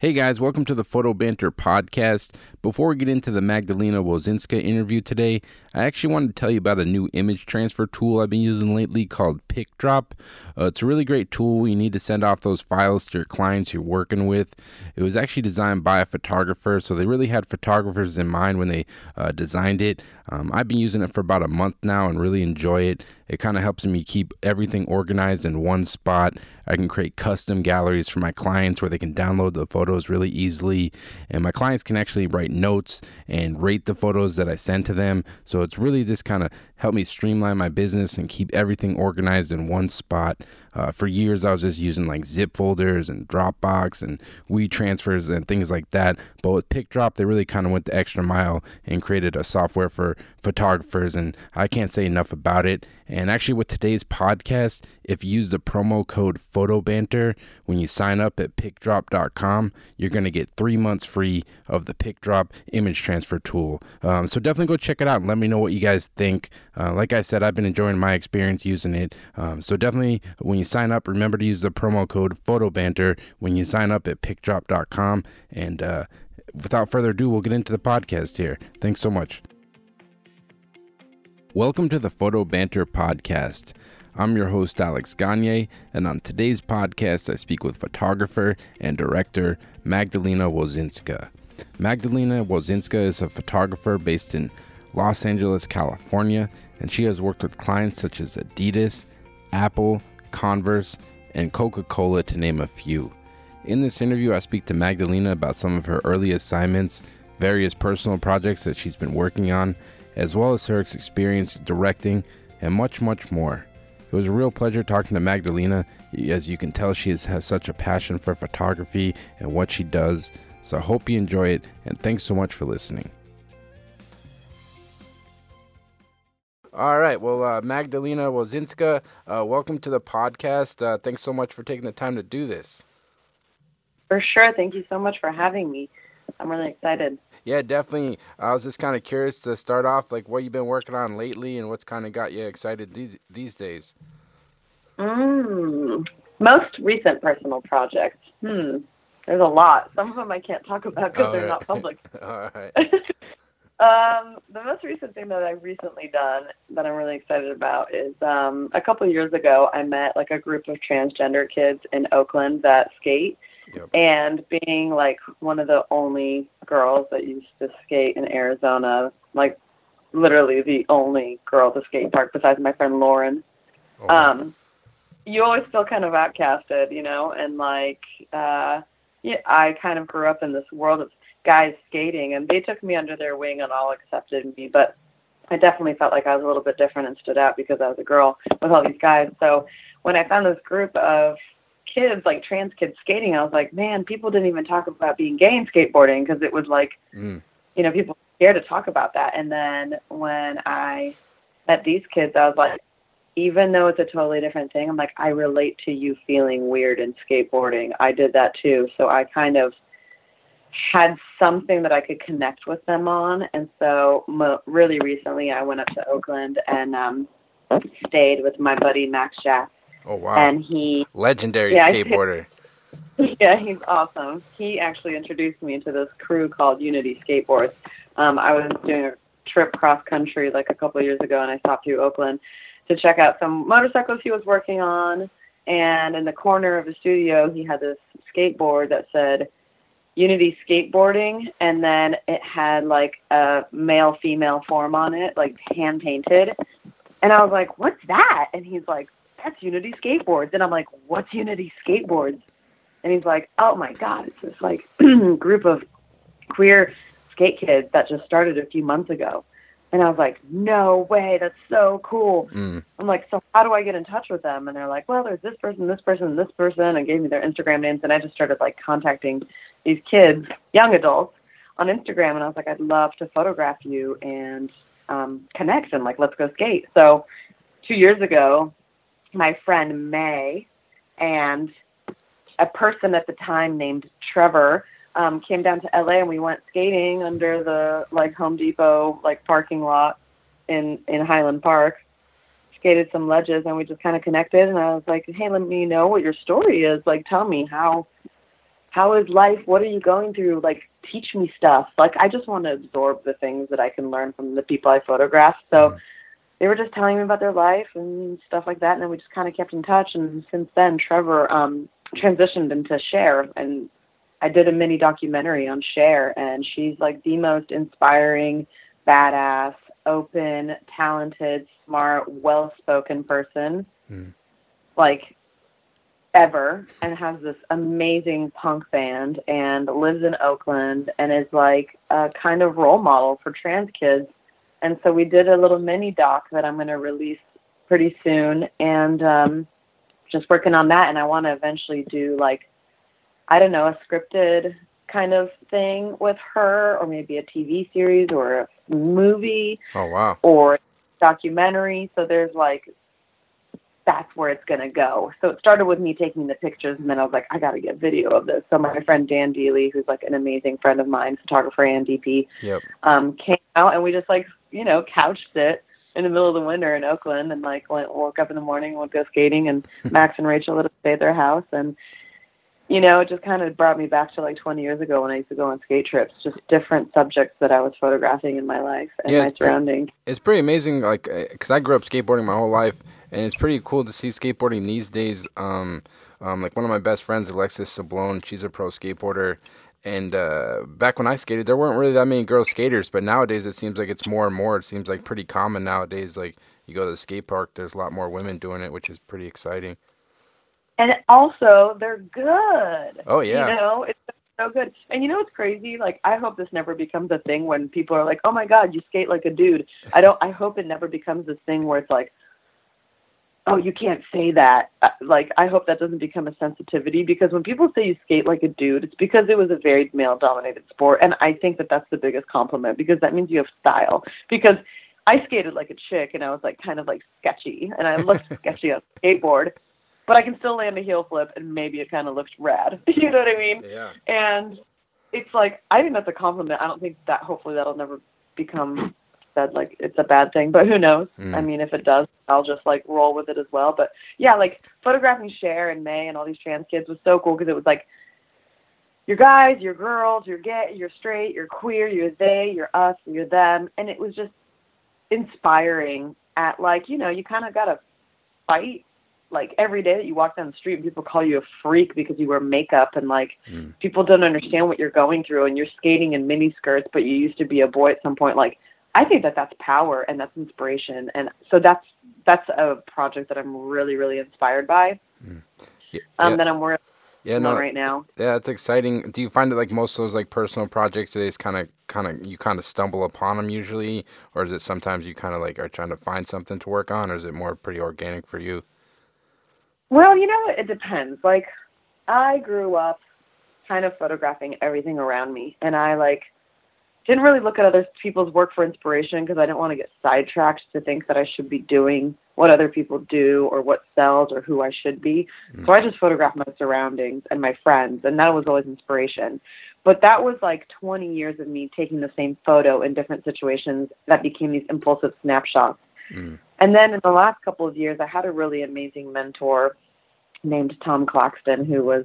Hey guys, welcome to the Photo Banter podcast. Before we get into the Magdalena Wosinska interview today, I actually wanted to tell you about a new image transfer tool I've been using lately called PicDrop. Uh, it's a really great tool you need to send off those files to your clients you're working with. It was actually designed by a photographer, so they really had photographers in mind when they uh, designed it. Um, I've been using it for about a month now and really enjoy it. It kind of helps me keep everything organized in one spot. I can create custom galleries for my clients where they can download the photos really easily, and my clients can actually write notes and rate the photos that I send to them. So it's really just kind of helped me streamline my business and keep everything organized in one spot. Uh, for years, I was just using like zip folders and Dropbox and WeTransfers and things like that. But with PicDrop, they really kind of went the extra mile and created a software for photographers, and I can't say enough about it. And actually, with today's podcast, if you use the promo code PhotoBanter when you sign up at PicDrop.com, you're going to get three months free of the PicDrop image transfer tool. Um, so definitely go check it out and let me know what you guys think. Uh, like I said, I've been enjoying my experience using it. Um, so definitely, when you sign up, remember to use the promo code PhotoBanter when you sign up at PicDrop.com. And uh, without further ado, we'll get into the podcast here. Thanks so much. Welcome to the Photo Banter Podcast. I'm your host, Alex Gagne, and on today's podcast, I speak with photographer and director Magdalena Wosinska. Magdalena Wosinska is a photographer based in Los Angeles, California, and she has worked with clients such as Adidas, Apple, Converse, and Coca Cola, to name a few. In this interview, I speak to Magdalena about some of her early assignments, various personal projects that she's been working on, as well as her experience directing, and much, much more. It was a real pleasure talking to Magdalena. As you can tell, she has such a passion for photography and what she does. So I hope you enjoy it, and thanks so much for listening. All right. Well, uh, Magdalena Wosinska, uh, welcome to the podcast. Uh, thanks so much for taking the time to do this. For sure. Thank you so much for having me. I'm really excited. Yeah, definitely. I was just kind of curious to start off, like what you've been working on lately, and what's kind of got you excited these these days. Mm, most recent personal projects. Hmm. There's a lot. Some of them I can't talk about because they're right. not public. All right. um, the most recent thing that I've recently done that I'm really excited about is um, a couple of years ago I met like a group of transgender kids in Oakland that skate Yep. And being like one of the only girls that used to skate in Arizona, like literally the only girl at the skate park besides my friend Lauren. Oh, um, you always feel kind of outcasted, you know, and like uh yeah, I kind of grew up in this world of guys skating and they took me under their wing and all accepted me, but I definitely felt like I was a little bit different and stood out because I was a girl with all these guys. So when I found this group of kids, like trans kids skating, I was like, man, people didn't even talk about being gay in skateboarding because it was like, mm. you know, people scared to talk about that. And then when I met these kids, I was like, even though it's a totally different thing, I'm like, I relate to you feeling weird in skateboarding. I did that too. So I kind of had something that I could connect with them on. And so mo- really recently, I went up to Oakland and um, stayed with my buddy Max Jack Oh wow! And he legendary yeah, skateboarder. yeah, he's awesome. He actually introduced me to this crew called Unity Skateboards. Um, I was doing a trip cross country like a couple of years ago, and I stopped through Oakland to check out some motorcycles he was working on. And in the corner of the studio, he had this skateboard that said Unity Skateboarding, and then it had like a male female form on it, like hand painted. And I was like, "What's that?" And he's like, that's Unity Skateboards. And I'm like, what's Unity Skateboards? And he's like, oh my God, it's this like group of queer skate kids that just started a few months ago. And I was like, no way, that's so cool. Mm. I'm like, so how do I get in touch with them? And they're like, well, there's this person, this person, this person, and gave me their Instagram names. And I just started like contacting these kids, young adults, on Instagram. And I was like, I'd love to photograph you and um, connect and like, let's go skate. So two years ago, my friend May and a person at the time named Trevor um, came down to LA and we went skating under the like Home Depot like parking lot in in Highland Park. Skated some ledges and we just kind of connected and I was like, hey, let me know what your story is. Like, tell me how how is life? What are you going through? Like, teach me stuff. Like, I just want to absorb the things that I can learn from the people I photograph. So they were just telling me about their life and stuff like that. And then we just kind of kept in touch. And since then, Trevor um, transitioned into Cher. And I did a mini documentary on Cher. And she's like the most inspiring, badass, open, talented, smart, well spoken person. Mm. Like, ever and has this amazing punk band and lives in Oakland and is like a kind of role model for trans kids. And so we did a little mini doc that I'm going to release pretty soon and um just working on that and I want to eventually do like I don't know, a scripted kind of thing with her or maybe a TV series or a movie Oh wow. or documentary. So there's like that's where it's going to go. So it started with me taking the pictures, and then I was like, I got to get video of this. So my friend Dan Deely, who's like an amazing friend of mine, photographer and DP, Yep. um, came out, and we just like, you know, couched it in the middle of the winter in Oakland, and like went woke up in the morning, and would go skating, and Max and Rachel would stay at their house, and you know, it just kind of brought me back to like 20 years ago when I used to go on skate trips, just different subjects that I was photographing in my life and Yeah, my it's pretty- surroundings. It's pretty amazing, like, because I grew up skateboarding my whole life, and it's pretty cool to see skateboarding these days. Um, um, like one of my best friends, Alexis Sablone, she's a pro skateboarder, and uh, back when I skated, there weren't really that many girl skaters, but nowadays it seems like it's more and more. It seems like pretty common nowadays. Like you go to the skate park, there's a lot more women doing it, which is pretty exciting. and also they're good. Oh, yeah. You know, it's so good. And you know what's crazy? Like I hope this never becomes a thing when people are like, "Oh my god, you skate like a dude." I don't I hope it never becomes this thing where it's like, "Oh, you can't say that." Uh, Like I hope that doesn't become a sensitivity because when people say you skate like a dude, it's because it was a very male dominated sport and I think that that's the biggest compliment because that means you have style. Because I skated like a chick and I was like kind of like sketchy and I looked sketchy on skateboard but I can still land a heel flip and maybe it kind of looks rad. you know what I mean? Yeah. And it's like I think that's a compliment. I don't think that hopefully that'll never become said like it's a bad thing, but who knows? Mm. I mean, if it does, I'll just like roll with it as well. But yeah, like photographing Cher and May and all these trans kids was so cool because it was like you're guys, you're girls, you're gay, you're straight, you're queer, you're they, you're us, you're them, and it was just inspiring. At like you know, you kind of gotta fight like every day that you walk down the street and people call you a freak because you wear makeup and like Mm. people don't understand what you're going through and you're skating in mini skirts but you used to be a boy at some point like i think that that's power and that's inspiration and so that's that's a project that i'm really really inspired by Yeah. um yeah. that i'm working yeah. on No. right now Yeah, it's exciting. Do you find that like most of those like personal projects, they kind of, kind of, you kind of stumble upon them usually, or is it sometimes you kind of like are trying to find something to work on, or is it more pretty organic for you? Well, you know, it depends. Like, I grew up kind of photographing everything around me, and I like didn't really look at other people's work for inspiration because I didn't want to get sidetracked to think that I should be doing what other people do or what sells or who I should be. So I just photographed my surroundings and my friends, and that was always inspiration. But that was like 20 years of me taking the same photo in different situations that became these impulsive snapshots. Mm. And then in the last couple of years, I had a really amazing mentor named Tom Claxton, who was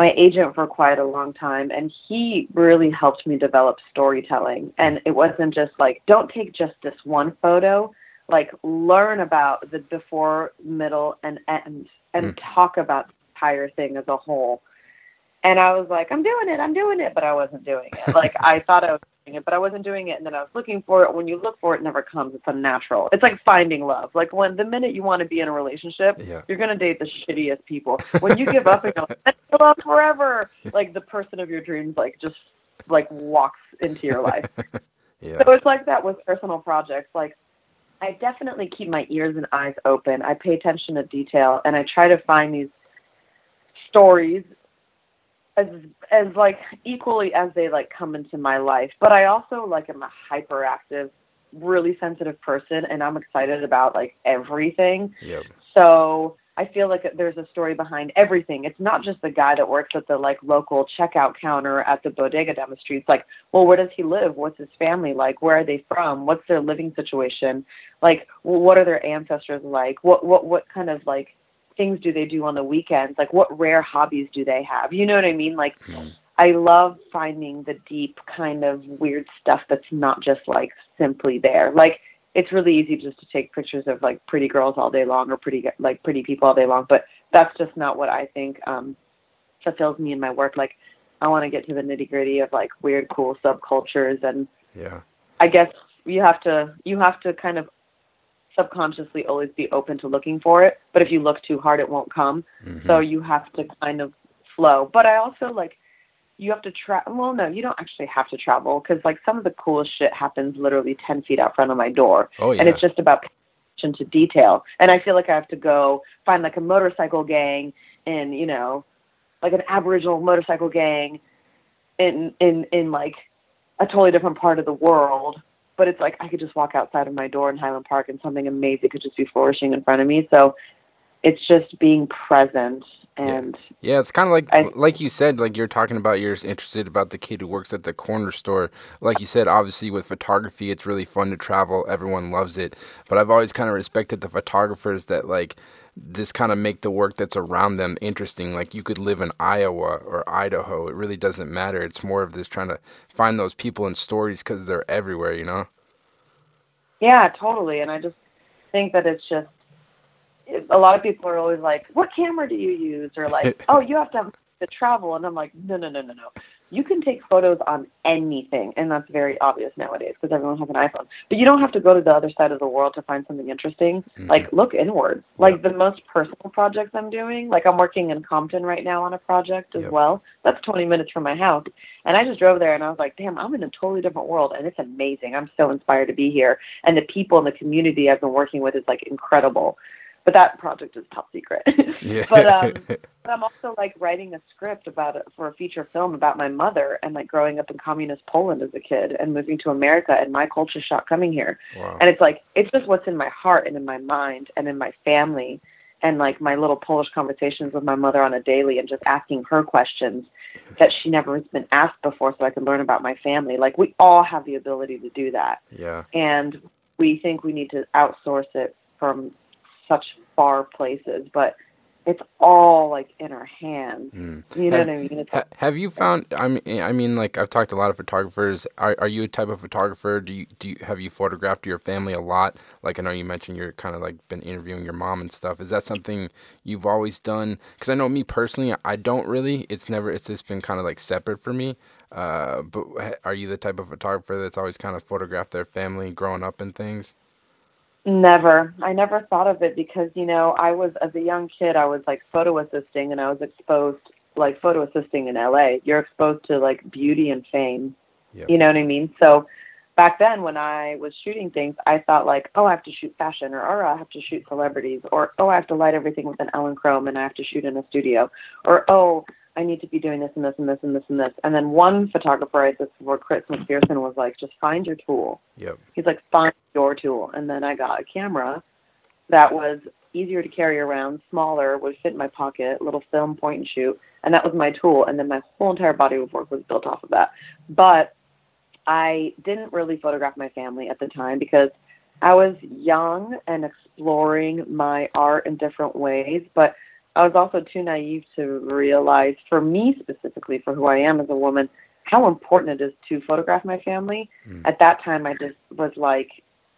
my agent for quite a long time. And he really helped me develop storytelling. And it wasn't just like, don't take just this one photo, like, learn about the before, middle, and end, and mm. talk about the entire thing as a whole. And I was like, I'm doing it, I'm doing it, but I wasn't doing it. Like I thought I was it, but I wasn't doing it. And then I was looking for it. When you look for it, it never comes. It's unnatural. It's like finding love. Like when the minute you want to be in a relationship, Yeah. you're gonna date the shittiest people. When you give up and go, let's love forever, like the person of your dreams, like just like walks into your life. Yeah. So it's like that with personal projects. Like I definitely keep my ears and eyes open. I pay attention to detail and I try to find these stories as as like equally as they like come into my life. But I also like am a hyperactive, really sensitive person and I'm excited about like everything. Yep. So I feel like there's a story behind everything. It's not just the guy that works at the like local checkout counter at the bodega down the street. It's like, well, where does he live? What's his family like? Where are they from? What's their living situation? Like, what are their ancestors like? What what what kind of like things do they do on the weekends? Like what rare hobbies do they have? You know what I mean? Like Mm. I love finding the deep kind of weird stuff that's not just like simply there. Like it's really easy just to take pictures of like pretty girls all day long or pretty like pretty people all day long, but that's just not what I think um fulfills me in my work. Like I want to get to the nitty gritty of like weird, cool subcultures, and Yeah. I guess you have to you have to kind of subconsciously always be open to looking for it. But if you look too hard, it won't come. Mhm. So you have to kind of flow. But I also like you have to travel. Well, no, you don't actually have to travel because like some of the coolest shit happens literally ten feet out front of my door, oh yeah. and it's just about attention to detail. And I feel like I have to go find like a motorcycle gang in you know, like an Aboriginal motorcycle gang in in in like a totally different part of the world. But it's like I could just walk outside of my door in Highland Park and something amazing could just be flourishing in front of me. So it's just being present and Yeah, it's kind of like I- like you said, like you're talking about. You're interested about the kid who works at the corner store. Like you said, obviously with photography, it's really fun to travel. Everyone loves it, but I've always kind of respected the photographers that like this kind of make the work that's around them interesting. Like you could live in Iowa or Idaho. It really doesn't matter. It's more of this trying to find those people and stories because they're everywhere. You know? Yeah, totally. And I just think that it's just a lot of people are always like, "What camera do you use?" or like, "Oh, you have to have to travel." And I'm like, "No, no, no, no, no. You can take photos on anything, and that's very obvious nowadays because everyone has an iPhone. But you don't have to go to the other side of the world to find something interesting. Mm-hmm. Like, look inward. Like the most personal projects I'm doing, like I'm working in Compton right now on a project as Yep. well. That's 20 minutes from my house. And I just drove there and I was like, damn, I'm in a totally different world and it's amazing. I'm so inspired to be here. And the people in the community I've been working with is like incredible. But that project is top secret. Yeah. but um but I'm also like writing a script about it for a feature film about my mother and like growing up in communist Poland as a kid and moving to America and my culture shock coming here. wow. And it's like it's just what's in my heart and in my mind and in my family and like my little Polish conversations with my mother on a daily and just asking her questions that she never has been asked before so I can learn about my family. Like we all have the ability to do that. yeah. And we think we need to outsource it from such far places, but it's all like in our hands. Mm. You know Have- what I mean? It's Ha- have you found? I mean, I mean, like I've talked to a lot of photographers. Are are you a type of photographer? Do you do you, have you photographed your family a lot? Like I know you mentioned you're kind of like been interviewing your mom and stuff. Is that something you've always done? Because I know me personally, I don't really. It's never. It's just been kind of like separate for me. Uh, but are you the type of photographer that's always kind of photographed their family growing up and things? Never. I never thought of it because, you know, I was, as a young kid, I was like photo assisting and I was exposed, like photo assisting in LA. You're exposed to like beauty and fame. Yep. You know what I mean? So back then when I was shooting things, I thought like, oh, I have to shoot fashion or, or I have to shoot celebrities or, oh, I have to light everything with an Elinchrom and I have to shoot in a studio or, oh, I need to be doing this and this and this and this and this. And then one photographer I did for Chris McPherson was like, just find your tool. Yep. he's like find your tool. And then i got a camera that was easier to carry around smaller would fit in my pocket little film point and shoot. And that was my tool. And then my whole entire body of work was built off of that. But i didn't really photograph my family at the time because i was young and exploring my art in different ways. But i was also too naive to realize for me specifically for who i am as a woman how important it is to photograph my family Mm. at that time I just was like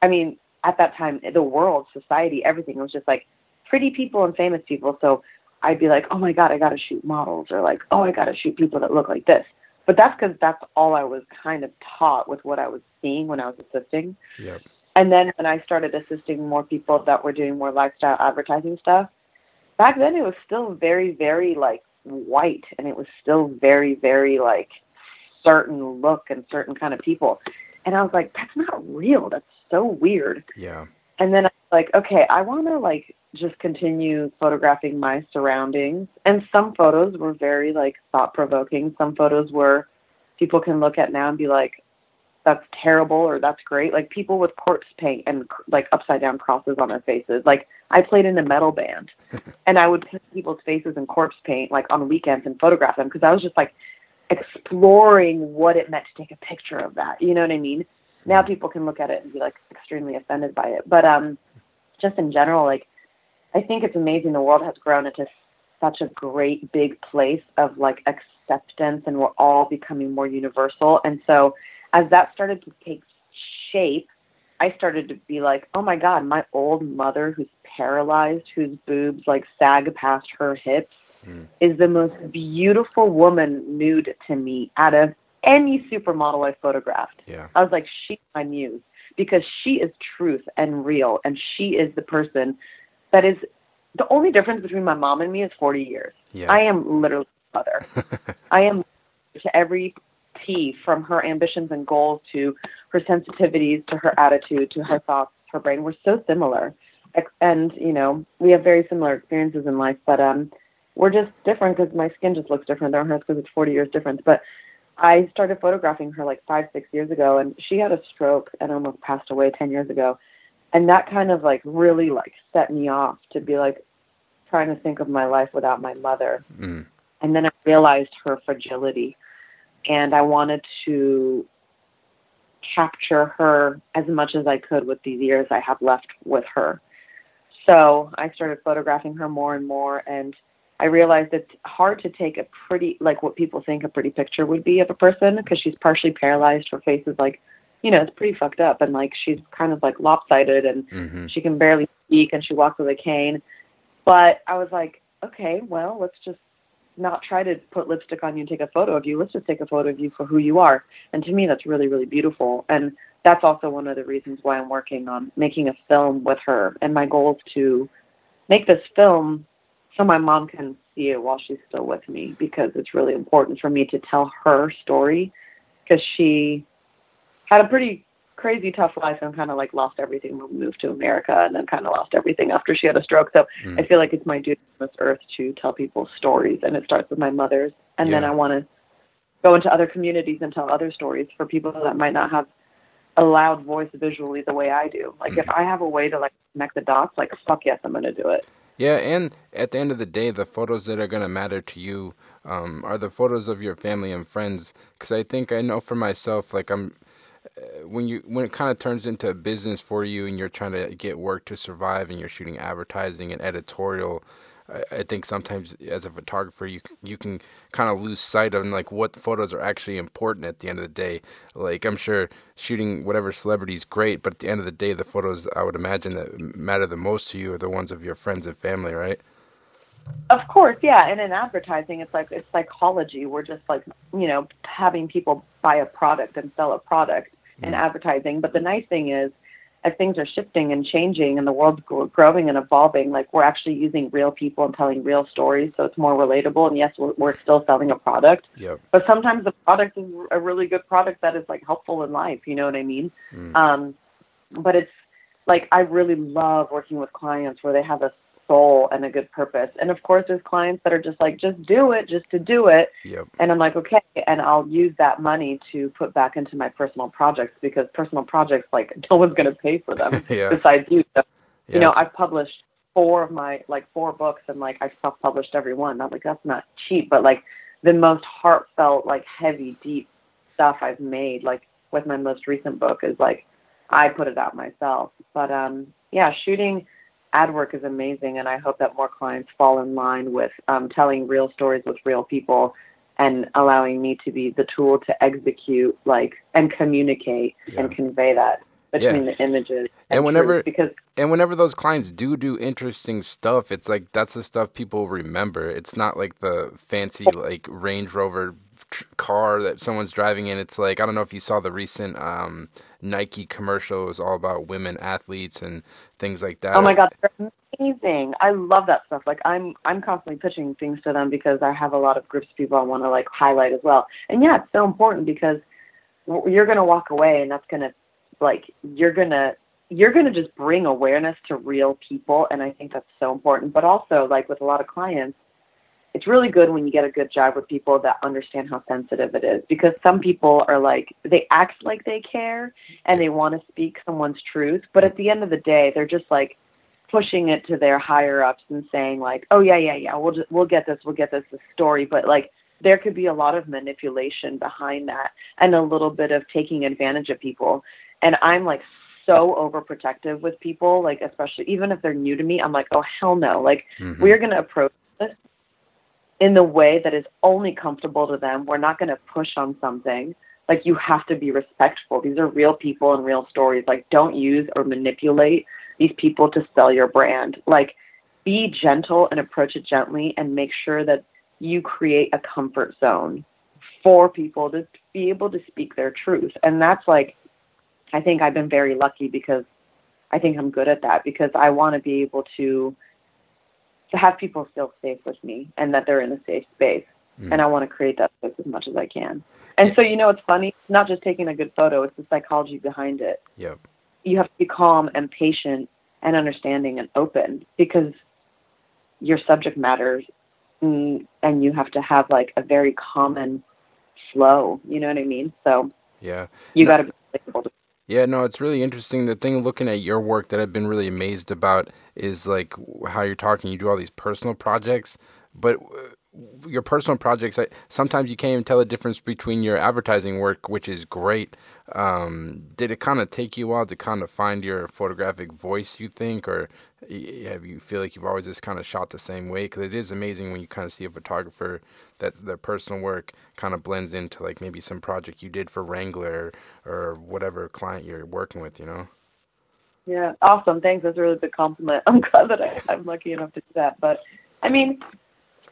I mean, at that time the world, society, everything was just like pretty people and famous people. So I'd be like, Oh my god, I gotta shoot models or like, oh I gotta shoot people that look like this. But that's because that's all I was kind of taught with what I was seeing when I was assisting. Yep. And then when I started assisting more people that were doing more lifestyle advertising stuff, back then it was still very, very like white and it was still very, very like certain look and certain kind of people. And I was like, that's not real. That's so weird. Yeah. And then I was like, okay, I want to like just continue photographing my surroundings. And some photos were very like thought provoking. Some photos were people can look at now and be like, that's terrible or that's great. Like people with corpse paint and like upside down crosses on their faces. Like I played in a metal band and I would paint people's faces in corpse paint like on weekends and photograph them because I was just like exploring what it meant to take a picture of that. You know what I mean? Now people can look at it and be like extremely offended by it. But um just in general, like I think it's amazing the world has grown into such a great big place of like acceptance and we're all becoming more universal. And so as that started to take shape, I started to be like, oh my God, my old mother who's paralyzed, whose boobs like sag past her hips, mm. is the most beautiful woman nude to me out of any supermodel I photographed. Yeah. I was like, she's my muse because she is truth and real, and she is the person that is the only difference between my mom and me is 40 years. Yeah. I am literally mother. I am to every T from her ambitions and goals to her sensitivities to her attitude to her thoughts, her brain. We're so similar, and you know we have very similar experiences in life, but um, we're just different because my skin just looks different than hers because it's 40 years difference. But I started photographing her like five, six years ago, and she had a stroke and almost passed away 10 years ago. And that kind of like really like set me off to be like trying to think of my life without my mother. Mm. And then I realized her fragility, and I wanted to capture her as much as I could with these years I have left with her. So I started photographing her more and more, and I realized it's hard to take a pretty, like what people think a pretty picture would be of a person because she's partially paralyzed. Her face is like, you know, it's pretty fucked up, and like she's kind of like lopsided, and mm-hmm. she can barely speak, and she walks with a cane. But I was like, okay, well, let's just not try to put lipstick on you and take a photo of you. Let's just take a photo of you for who you are. And to me, that's really, really beautiful. And that's also one of the reasons why I'm working on making a film with her. And my goal is to make this film so my mom can see it while she's still with me because it's really important for me to tell her story because she had a pretty crazy tough life and kind of like lost everything when we moved to America and then kind of lost everything after she had a stroke. So mm. I feel like it's my duty on this earth to tell people stories and it starts with my mother's and yeah. then I want to go into other communities and tell other stories for people that might not have a loud voice visually the way I do. Like mm. if I have a way to like connect the dots, like fuck yes, I'm going to do it. Yeah, and at the end of the day, the photos that are going to matter to you um, are the photos of your family and friends. Because I think I know for myself, like I'm, when you when it kind of turns into a business for you, and you're trying to get work to survive, and you're shooting advertising and editorial. I, think sometimes as a photographer, you you can kind of lose sight of like what photos are actually important at the end of the day. Like I'm sure shooting whatever celebrity is great, but at the end of the day, the photos I would imagine that matter the most to you are the ones of your friends and family, right? Of course, yeah. And in advertising, it's like it's psychology. We're just like you know having people buy a product and sell a product mm. in advertising. But the nice thing is as things are shifting and changing and the world's growing and evolving, like we're actually using real people and telling real stories, so it's more relatable. And yes, we're, we're still selling a product, yep. but sometimes the product is a really good product that is like helpful in life. You know what I mean? Mm. Um, but it's like I really love working with clients where they have a soul and a good purpose. And of course, there's clients that are just like, just do it, just to do it. Yep. And I'm like, okay. And I'll use that money to put back into my personal projects because personal projects, like, no one's going to pay for them yeah. besides you. So, yeah, you know, I've published four of my, like, four books and, like, I self published every one. Not like, that's not cheap, but, like, the most heartfelt, like, heavy, deep stuff I've made, like, with my most recent book is, like, I put it out myself. But, um, yeah, shooting ad work is amazing, and I hope that more clients fall in line with um, telling real stories with real people and allowing me to be the tool to execute, like, and communicate yeah. and convey that between yeah. the images. And, and whenever because and whenever those clients do do interesting stuff, it's like that's the stuff people remember. It's not like the fancy like Range Rover car that someone's driving in. It's like I don't know if you saw the recent um, Nike commercial. It was all about women athletes and things like that. Oh my god, they're amazing! I love that stuff. Like I'm I'm constantly pitching things to them because I have a lot of groups of people I want to like highlight as well. And yeah, it's so important because you're gonna walk away and that's gonna like you're gonna you're to just bring awareness to real people and i think that's so important. But also like with a lot of clients it's really good when you get a good job with people that understand how sensitive it is because some people are like they act like they care and they want to speak someone's truth but at the end of the day they're just like pushing it to their higher ups and saying like oh yeah yeah yeah we'll just we'll get this we'll get this, this story but like there could be a lot of manipulation behind that and a little bit of taking advantage of people and i'm like so overprotective with people, like especially even if they're new to me. I'm like, oh hell no! Like Mhm. we're gonna approach this in the way that is only comfortable to them. We're not gonna push on something. Like you have to be respectful. These are real people and real stories. Like don't use or manipulate these people to sell your brand. Like be gentle and approach it gently and make sure that you create a comfort zone for people to be able to speak their truth. And that's like, I think I've been very lucky because I think I'm good at that because I want to be able to to have people feel safe with me and that they're in a safe space. Mm. And I want to create that space as much as I can. And so, you know, it's funny. It's not just taking a good photo; it's the psychology behind it Yep. you have to be calm and patient and understanding and open because your subject matters and you have to have like a very common flow you know what i mean so Yeah. you No- got to be able to Yeah, no, it's really interesting. The thing looking at your work that I've been really amazed about is like how you're talking. You do all these personal projects, but uh, your personal projects, sometimes you can't even tell the difference between your advertising work, which is great. Um, did it kind of take you a while to kind of find your photographic voice, you think, or have you feel like you've always just kind of shot the same way? Because it is amazing when you kind of see a photographer that their personal work kind of blends into like maybe some project you did for Wrangler or whatever client you're working with, you know? yeah awesome thanks that's a really big compliment i'm glad that I, i'm lucky enough to do that but i mean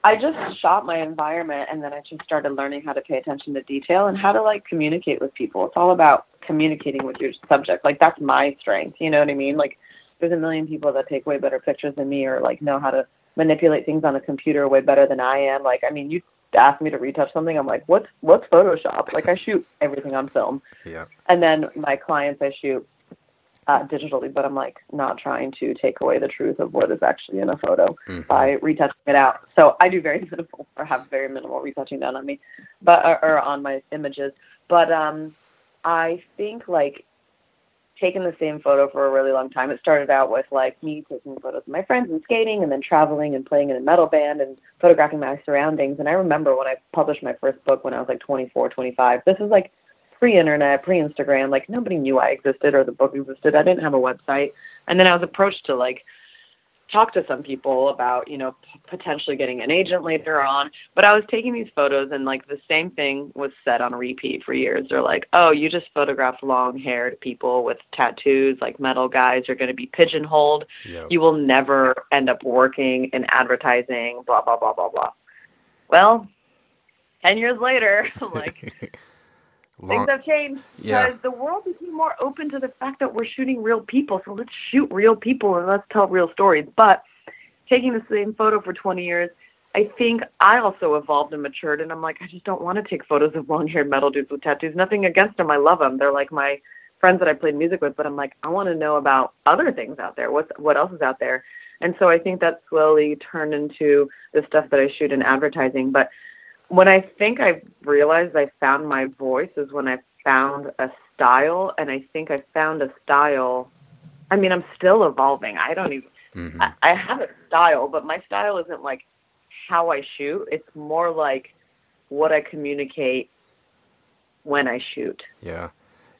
i just shot my environment and then i just started learning how to pay attention to detail and how to like communicate with people it's all about communicating with your subject like that's my strength you know what i mean like there's a million people that take way better pictures than me or like know how to manipulate things on a computer way better than I am. Like, I mean, you ask me to retouch something, I'm like, what's what's Photoshop? Like, I shoot everything on film, Yeah. and then my clients I shoot uh, digitally, but I'm like not trying to take away the truth of what is actually in a photo Mhm. by retouching it out. So I do very minimal or have very minimal retouching done on me, but or, or on my images. But um, I think like taking the same photo for a really long time. It started out with like me taking photos of my friends and skating, and then traveling and playing in a metal band and photographing my surroundings. And I remember when I published my first book when I was like 24, 25. This is like pre-internet, pre-Instagram. Like nobody knew I existed or the book existed. I didn't have a website. And then I was approached to like talk to some people about, you know, p- potentially getting an agent later on. But I was taking these photos and like the same thing was said on repeat for years. They're like, oh, you just photograph long haired people with tattoos, like metal guys. You're going to be pigeonholed. Yep. You will never end up working in advertising, blah, blah, blah, blah, blah. Well, 10 years later, like, Long, things have changed because Yeah. the world became more open to the fact that we're shooting real people. So let's shoot real people and let's tell real stories. But taking the same photo for 20 years, I think I also evolved and matured. And I'm like, I just don't want to take photos of long haired metal dudes with tattoos. Nothing against them. I love them. They're like my friends that I played music with. But I'm like, I want to know about other things out there. What's, what else is out there? And so I think that slowly turned into the stuff that I shoot in advertising. But when I think I realized I found my voice is when I found a style, and I think I found a style. I mean, I'm still evolving. I don't even. Mhm. I, I have a style, but my style isn't like how I shoot. It's more like what I communicate when I shoot. Yeah.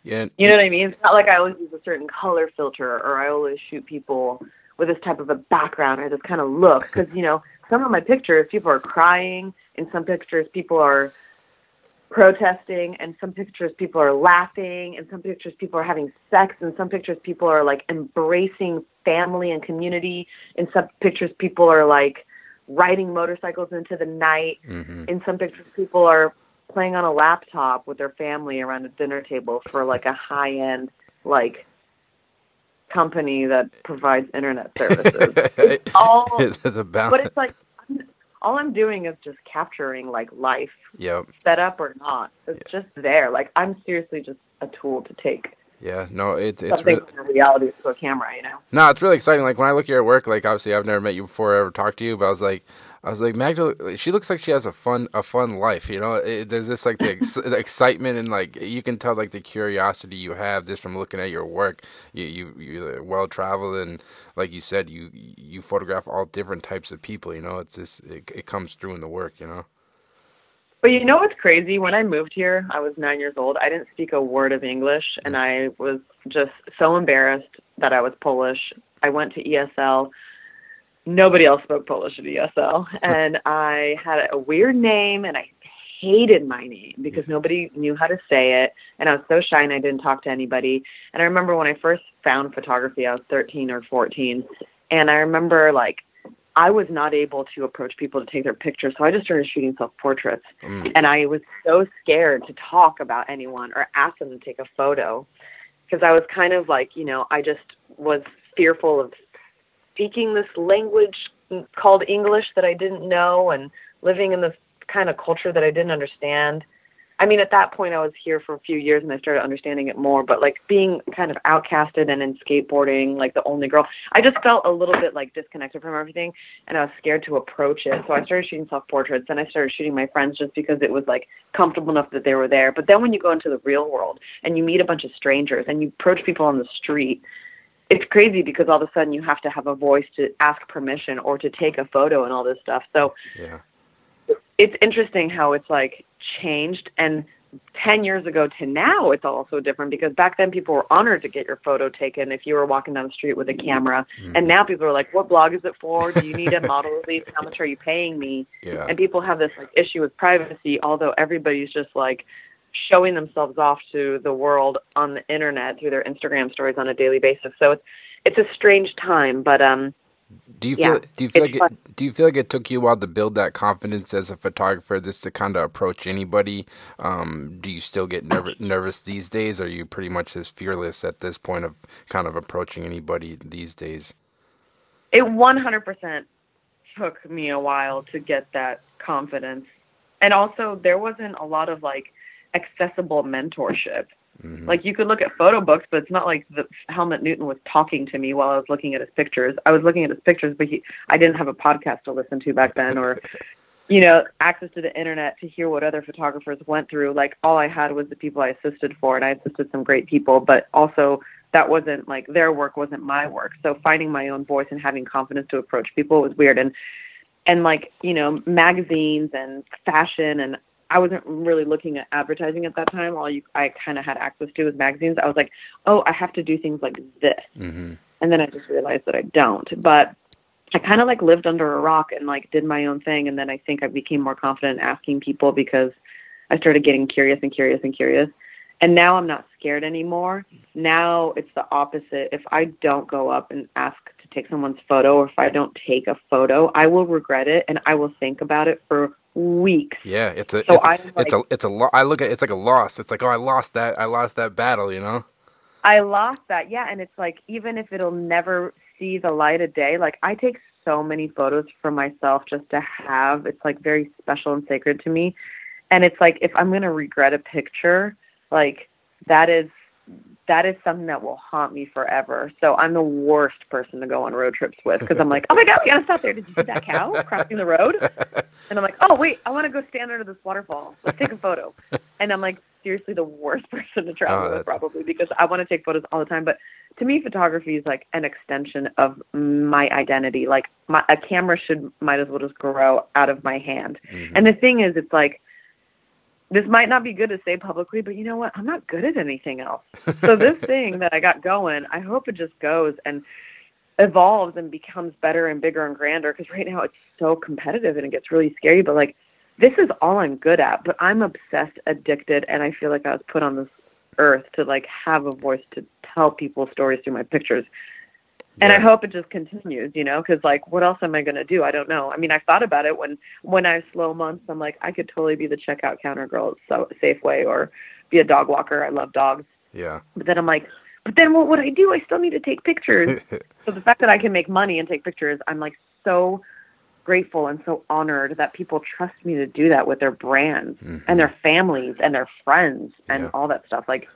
Yeah. You know what I mean? It's not like I always use a certain color filter or I always shoot people with this type of a background or this kind of look. Because, you know, some of my pictures, people are crying. In some pictures, people are protesting. And some pictures, people are laughing. and some pictures, people are having sex. and some pictures, people are like embracing family and community. In some pictures, people are like riding motorcycles into the night hmm in some pictures people are playing on a laptop with their family around a dinner table for like a high end like company that provides internet services it's all There's a balance. but it's like all i'm doing is just capturing like life Yep. set up or not it's just there like i'm seriously just a tool to take Yeah. No, it, it's something really, from reality to a camera you know no, it's really exciting. Like when I look at your work, like obviously I've never met you before, or ever talked to you, but I was like, I was like, Magda, she looks like she has a fun, a fun life. You know, it, there's this like the, ex- the excitement and like you can tell like the curiosity you have just from looking at your work. You you you're uh, well traveled and like you said, you you photograph all different types of people. You know, it's just it, it comes through in the work. You know. But you know what's crazy? When I moved here, I was nine years old. I didn't speak a word of English, and I was just so embarrassed that I was Polish. I went to ESL. Nobody else spoke Polish at ESL, and I had a weird name, and I hated my name because nobody knew how to say it, and I was so shy and I didn't talk to anybody. And I remember when I first found photography, I was 13 or 14, and I remember like I was not able to approach people to take their pictures, so I just started shooting self portraits. Mm. And I was so scared to talk about anyone or ask them to take a photo because I was kind of like, you know, I just was fearful of speaking this language called English that I didn't know and living in this kind of culture that I didn't understand. I mean, at that point, I was here for a few years and I started understanding it more. But like being kind of outcasted and in skateboarding, like the only girl, I just felt a little bit like disconnected from everything, and I was scared to approach it. So I started shooting self portraits, and I started shooting my friends just because it was like comfortable enough that they were there. But then when you go into the real world and you meet a bunch of strangers and you approach people on the street, it's crazy because all of a sudden you have to have a voice to ask permission or to take a photo and all this stuff. So yeah it's interesting how it's like changed. And 10 years ago to now it's also different because back then people were honored to get your photo taken if you were walking down the street with a camera. Mm-hmm. and now people are like what blog is it for? Do you need a model release how much are you paying me? Yeah. and people have this like issue with privacy although everybody's just like showing themselves off to the world on the internet through their instagram stories on a daily basis. So it's it's a strange time but um do you feel? Yeah, do you feel like? It, do you feel like it took you a while to build that confidence as a photographer, this to kind of approach anybody? Um, do you still get nervous nervous these days? Or are you pretty much as fearless at this point of kind of approaching anybody these days? It one hundred percent took me a while to get that confidence, and also there wasn't a lot of like accessible mentorship. Mm-hmm. Like you could look at photo books, but it's not like the Helmut Newton was talking to me while I was looking at his pictures. I was looking at his pictures, but he, I didn't have a podcast to listen to back then, or you know, access to the internet to hear what other photographers went through. Like all I had was the people I assisted for, and I assisted some great people, but also that wasn't like their work wasn't my work. So finding my own voice and having confidence to approach people was weird. And and like you know magazines and fashion and I wasn't really looking at advertising at that time. All you, I kind of had access to was magazines. I was like, oh, I have to do things like this. Mm-hmm. And then I just realized that I don't. But I kind of like lived under a rock and like did my own thing. And then I think I became more confident asking people because I started getting curious and curious and curious. And now I'm not scared anymore. Now it's the opposite. If I don't go up and ask to take someone's photo or if I don't take a photo, I will regret it and I will think about it for weeks. Yeah, it's a so it's, like, it's a it's a lo- I look at it's like a loss. It's like oh, I lost that. I lost that battle. You know. I lost that. Yeah, and it's like even if it'll never see the light of day, like I take so many photos for myself just to have. It's like very special and sacred to me. And it's like if I'm gonna regret a picture, like that is that is something that will haunt me forever. So I'm the worst person to go on road trips with because I'm like, oh my god, we gotta stop there. Did you see that cow crossing the road? And I'm like, oh wait, I want to go stand under this waterfall. Let's take a photo. And I'm like, seriously, the worst person to travel oh, with probably because I want to take photos all the time. But to me, photography is like an extension of my identity. Like my a camera should might as well just grow out of my hand. Mm-hmm. And the thing is, it's like this might not be good to say publicly, but you know what? I'm not good at anything else. So this thing that I got going, I hope it just goes and evolves and becomes better and bigger and grander because right now it's so competitive and it gets really scary, but like this is all I'm good at, but I'm obsessed, addicted, and I feel like I was put on this earth to like have a voice to tell people stories through my pictures. And yeah. I hope it just continues, you know, because like, what else am I gonna do? I don't know. I mean, I thought about it when when I have slow months. I'm like, I could totally be the checkout counter girl at Safeway or be a dog walker. I love dogs. Yeah. But then I'm like, but then what would I do? I still need to take pictures. so the fact that I can make money and take pictures, I'm like so grateful and so honored that people trust me to do that with their brands mm-hmm. and their families and their friends and yeah. all that stuff. Like,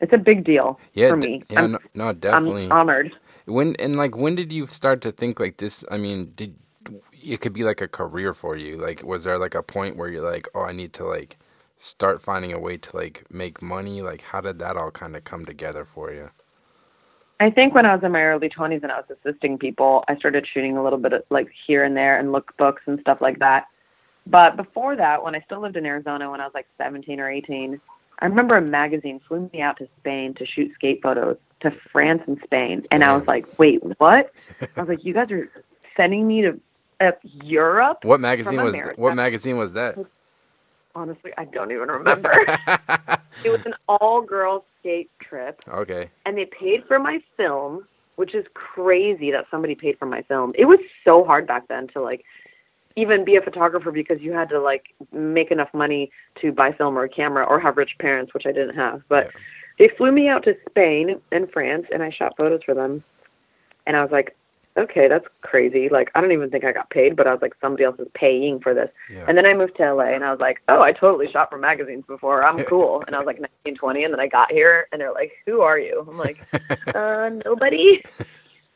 it's a big deal yeah, for me. Yeah, no, no, definitely. I'm honored. When and like when did you start to think like this? I mean, did it could be like a career for you? Like, was there like a point where you're like, oh, I need to like start finding a way to like make money? Like, how did that all kind of come together for you? I think when I was in my early 20s and I was assisting people, I started shooting a little bit of like here and there and lookbooks and stuff like that. But before that, when I still lived in Arizona, when I was like 17 or 18, I remember a magazine flew me out to Spain to shoot skate photos to France and Spain, and I was like, "Wait, what?" I was like, "You guys are sending me to uh, Europe?" What magazine was what magazine was that? Honestly, I don't even remember. it was an all-girls skate trip, okay. and they paid for my film, which is crazy that somebody paid for my film. It was so hard back then to like even be a photographer because you had to like make enough money to buy film or a camera or have rich parents, which I didn't have. But Yeah. They flew me out to Spain and France and I shot photos for them. And I was like, okay, that's crazy. Like I don't even think I got paid, but I was like somebody else is paying for this. Yeah. And then I moved to LA and I was like, oh, I totally shot for magazines before. I'm cool. and I was like 19, 20. And then I got here and they're like, who are you? I'm like, uh, nobody.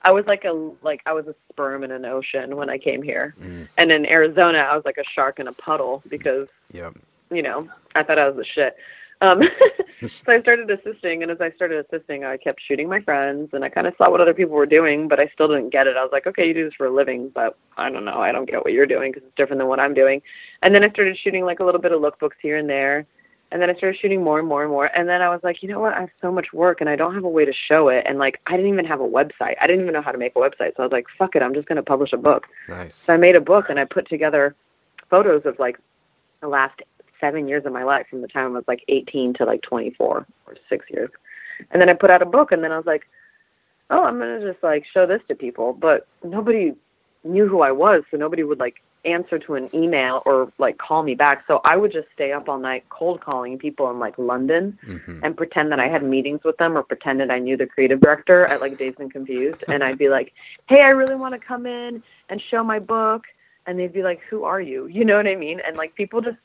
I was like a like I was a sperm in an ocean when I came here, Mm. and in Arizona I was like a shark in a puddle because Yep. you know I thought I was the shit. Um, so I started assisting, and as I started assisting, I kept shooting my friends, and I kind of saw what other people were doing, but I still didn't get it. I was like, okay, you do this for a living, but I don't know, I don't get what you're doing because it's different than what I'm doing. And then I started shooting like a little bit of lookbooks here and there, and then I started shooting more and more and more. And then I was like, you know what? I have so much work and I don't have a way to show it. And like, I didn't even have a website. I didn't even know how to make a website. So I was like, fuck it. I'm just going to publish a book. Nice. So I made a book and I put together photos of like the last seven years of my life from the time I was like 18 to like 24 or six years. And then I put out a book and then I was like, oh, I'm going to just like show this to people. But nobody knew who I was. So nobody would like answer to an email or like call me back. So I would just stay up all night cold calling people in like London hmm and pretend that I had meetings with them or pretended I knew the creative director at like Dazed and Confused. And I'd be like, hey, I really want to come in and show my book. And they'd be like, who are you? You know what I mean? And like people just,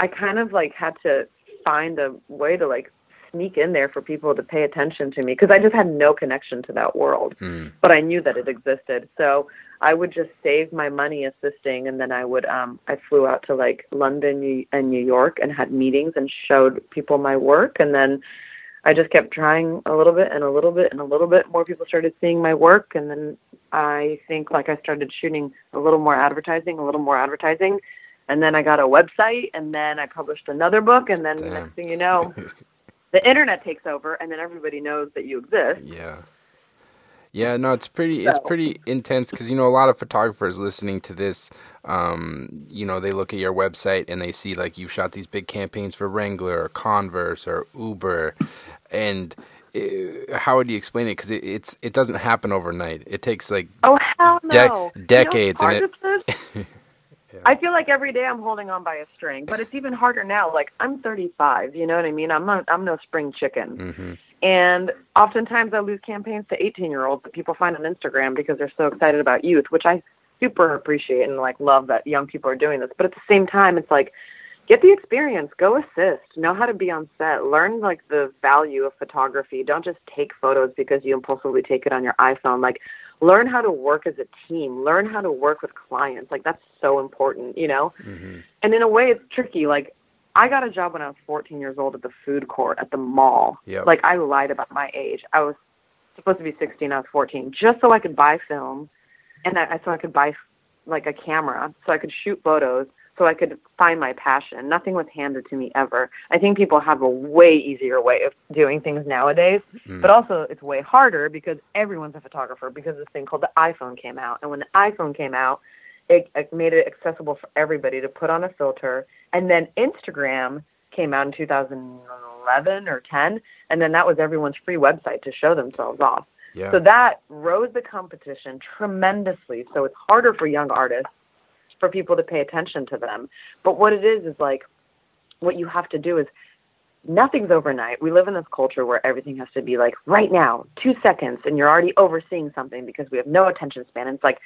I kind of like had to find a way to like sneak in there for people to pay attention to me because I just had no connection to that world Mm. but I knew that it existed. So I would just save my money assisting, and then I would um I flew out to like London and New York and had meetings and showed people my work, and then I just kept trying a little bit and a little bit and a little bit. More people started seeing my work, and then I think like I started shooting a little more advertising, a little more advertising. And then I got a website, and then I published another book, and then the next thing you know, the internet takes over, and then everybody knows that you exist. Yeah. Yeah, no, it's pretty. It's pretty intense because you know a lot of photographers listening to this. Um, you know, they look at your website and they see like you've shot these big campaigns for Wrangler or Converse or Uber, and uh, how would you explain it? Because it, it's it doesn't happen overnight. It takes like Oh hell no! Dec- You know decades, and it-? I feel like every day I'm holding on by a string, but it's even harder now. Like I'm 35, you know what I mean? I'm not, I'm no spring chicken, hmm and oftentimes I lose campaigns to 18 year olds that people find on Instagram because they're so excited about youth, which I super appreciate and like love that young people are doing this. But at the same time, it's like get the experience, go assist, know how to be on set, learn like the value of photography. Don't just take photos because you impulsively take it on your iPhone. Like learn how to work as a team, learn how to work with clients. Like that's so important, you know? hmm And in a way it's tricky. Like I got a job when I was 14 years old at the food court at the mall. Yep. Like I lied about my age. I was supposed to be 16, I was 14, just so I could buy film and I, so I could buy like a camera, so I could shoot photos, so I could find my passion. Nothing was handed to me ever. I think people have a way easier way of doing things nowadays, Mm. but also it's way harder because everyone's a photographer because this thing called the iPhone came out. And when the iPhone came out, it, it made it accessible for everybody to put on a filter. And then Instagram came out in 2011 or 10, and then that was everyone's free website to show themselves off. Yeah. So that rose the competition tremendously. So it's harder for young artists for people to pay attention to them. But what it is is like what you have to do is nothing's overnight. We live in this culture where everything has to be like right now, two seconds, and you're already overseeing something because we have no attention span. And it's like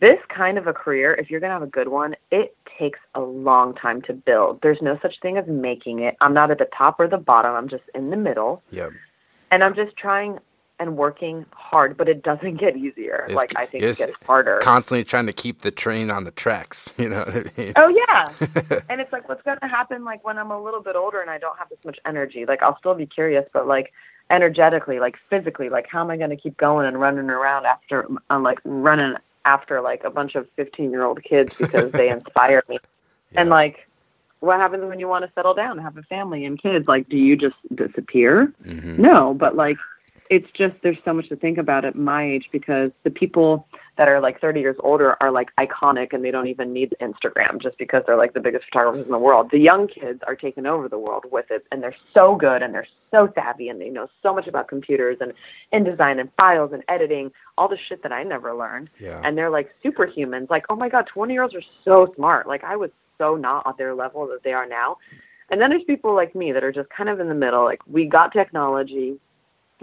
this kind of a career, if you're going to have a good one, it takes a long time to build. There's no such thing as making it. I'm not at the top or the bottom, I'm just in the middle. Yep. And I'm just trying and working hard, but it doesn't get easier. It's- like I think it's it gets harder. Constantly trying to keep the train on the tracks. You know what I mean? Oh yeah. and it's like what's gonna happen like when I'm a little bit older and I don't have this much energy. Like I'll still be curious, but like energetically, like physically, like how am I gonna keep going and running around after uh, like running after like a bunch of fifteen year old kids because they inspire me. And like, what happens when you want to settle down and have a family and kids? Like, do you just disappear? Mhm. No, but like, it's just there's so much to think about at my age because the people that are like 30 years older are like iconic and they don't even need Instagram just because they're like the biggest photographers in the world. The young kids are taking over the world with it and they're so good and they're so savvy and they know so much about computers and InDesign and files and editing, all the shit that I never learned. Yeah. And they're like superhumans. Like, oh my God, 20 year olds are so smart. Like, I was so not at their level that they are now. And then there's people like me that are just kind of in the middle. Like, we got technology,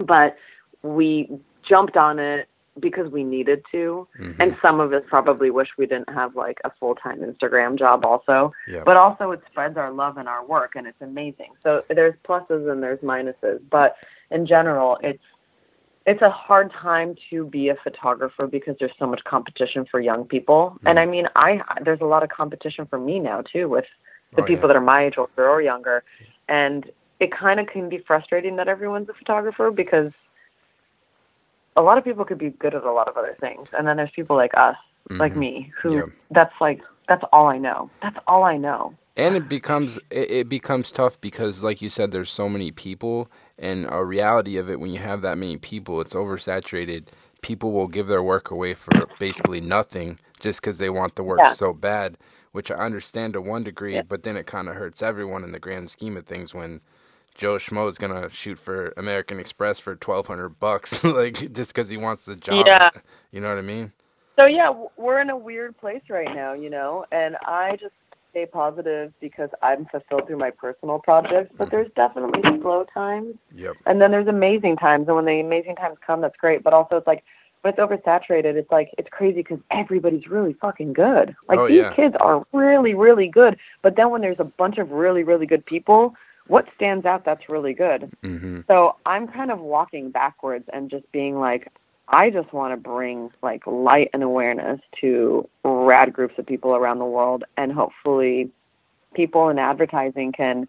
but we jumped on it because we needed to. Mhm. And some of us probably wish we didn't have like a full time Instagram job also. Yeah. But also it spreads our love and our work and it's amazing. So there's pluses and there's minuses. But in general it's it's a hard time to be a photographer because there's so much competition for young people. And I mean I there's a lot of competition for me now too with the Oh, people yeah. that are my age older or younger. And it kind of can be frustrating that everyone's a photographer because a lot of people could be good at a lot of other things. And then there's people like us, like Mhm. me, who Yeah. that's like that's all I know. That's all I know. and it becomes it, it becomes tough because like you said there's so many people and a reality of it when you have that many people it's oversaturated people will give their work away for basically nothing just because they want the work Yeah. so bad which i understand to one degree Yeah. but then it kind of hurts everyone in the grand scheme of things when joe schmo is gonna shoot for american express for 1200 bucks like just because he wants the job Yeah. you know what i mean So yeah, we're in a weird place right now, you know, and I just stay positive because I'm fulfilled through my personal projects, but mm-hmm. there's definitely slow times yep and then there's amazing times and when the amazing times come that's great, but also it's like when it's oversaturated, it's like it's crazy because everybody's really fucking good. Like Oh, these yeah. kids are really, really good. But then when there's a bunch of really, really good people, what stands out that's really good? hmm So I'm kind of walking backwards and just being like, I just want to bring like light and awareness to rad groups of people around the world, and hopefully, people in advertising can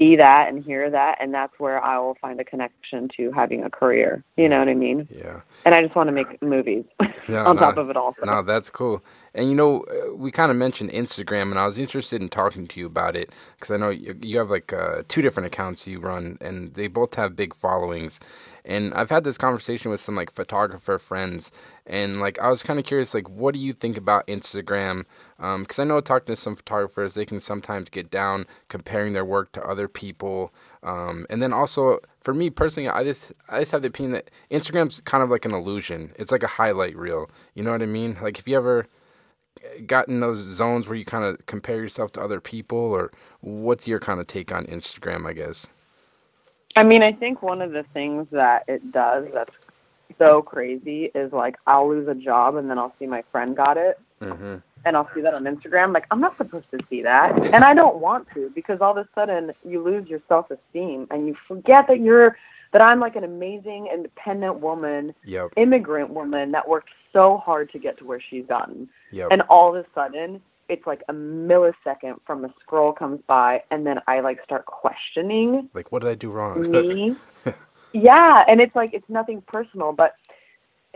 see that and hear that, and that's where I will find a connection to having a career. You know what I mean? yeah And I just want to make movies Yeah, on no, top of it all. No, that's cool. And you know, uh, we kind of mentioned Instagram, and I was interested in talking to you about it because I know you, you have like uh, two different accounts you run, and they both have big followings. And I've had this conversation with some like photographer friends, and like I was kind of curious, like, what do you think about Instagram? Because I know talking to some photographers, they can sometimes get down comparing their work to other people. Um, and then also for me personally, I just I just have the opinion that Instagram's kind of like an illusion. It's like a highlight reel. You know what I mean? Like if you ever gotten those zones where you kind of compare yourself to other people, or what's your kind of take on Instagram? I guess. I mean, I think one of the things that it does that's so crazy is like I'll lose a job and then I'll see my friend got it Mm-hmm. and I'll see that on Instagram. Like I'm not supposed to see that, and I don't want to because all of a sudden you lose your self esteem and you forget that you're that I'm like an amazing independent woman, Yep. immigrant woman that worked so hard to get to where she's gotten, Yep. and all of a sudden it's like a millisecond from a scroll comes by and then I like start questioning like what did I do wrong? me. yeah, and it's like it's nothing personal, but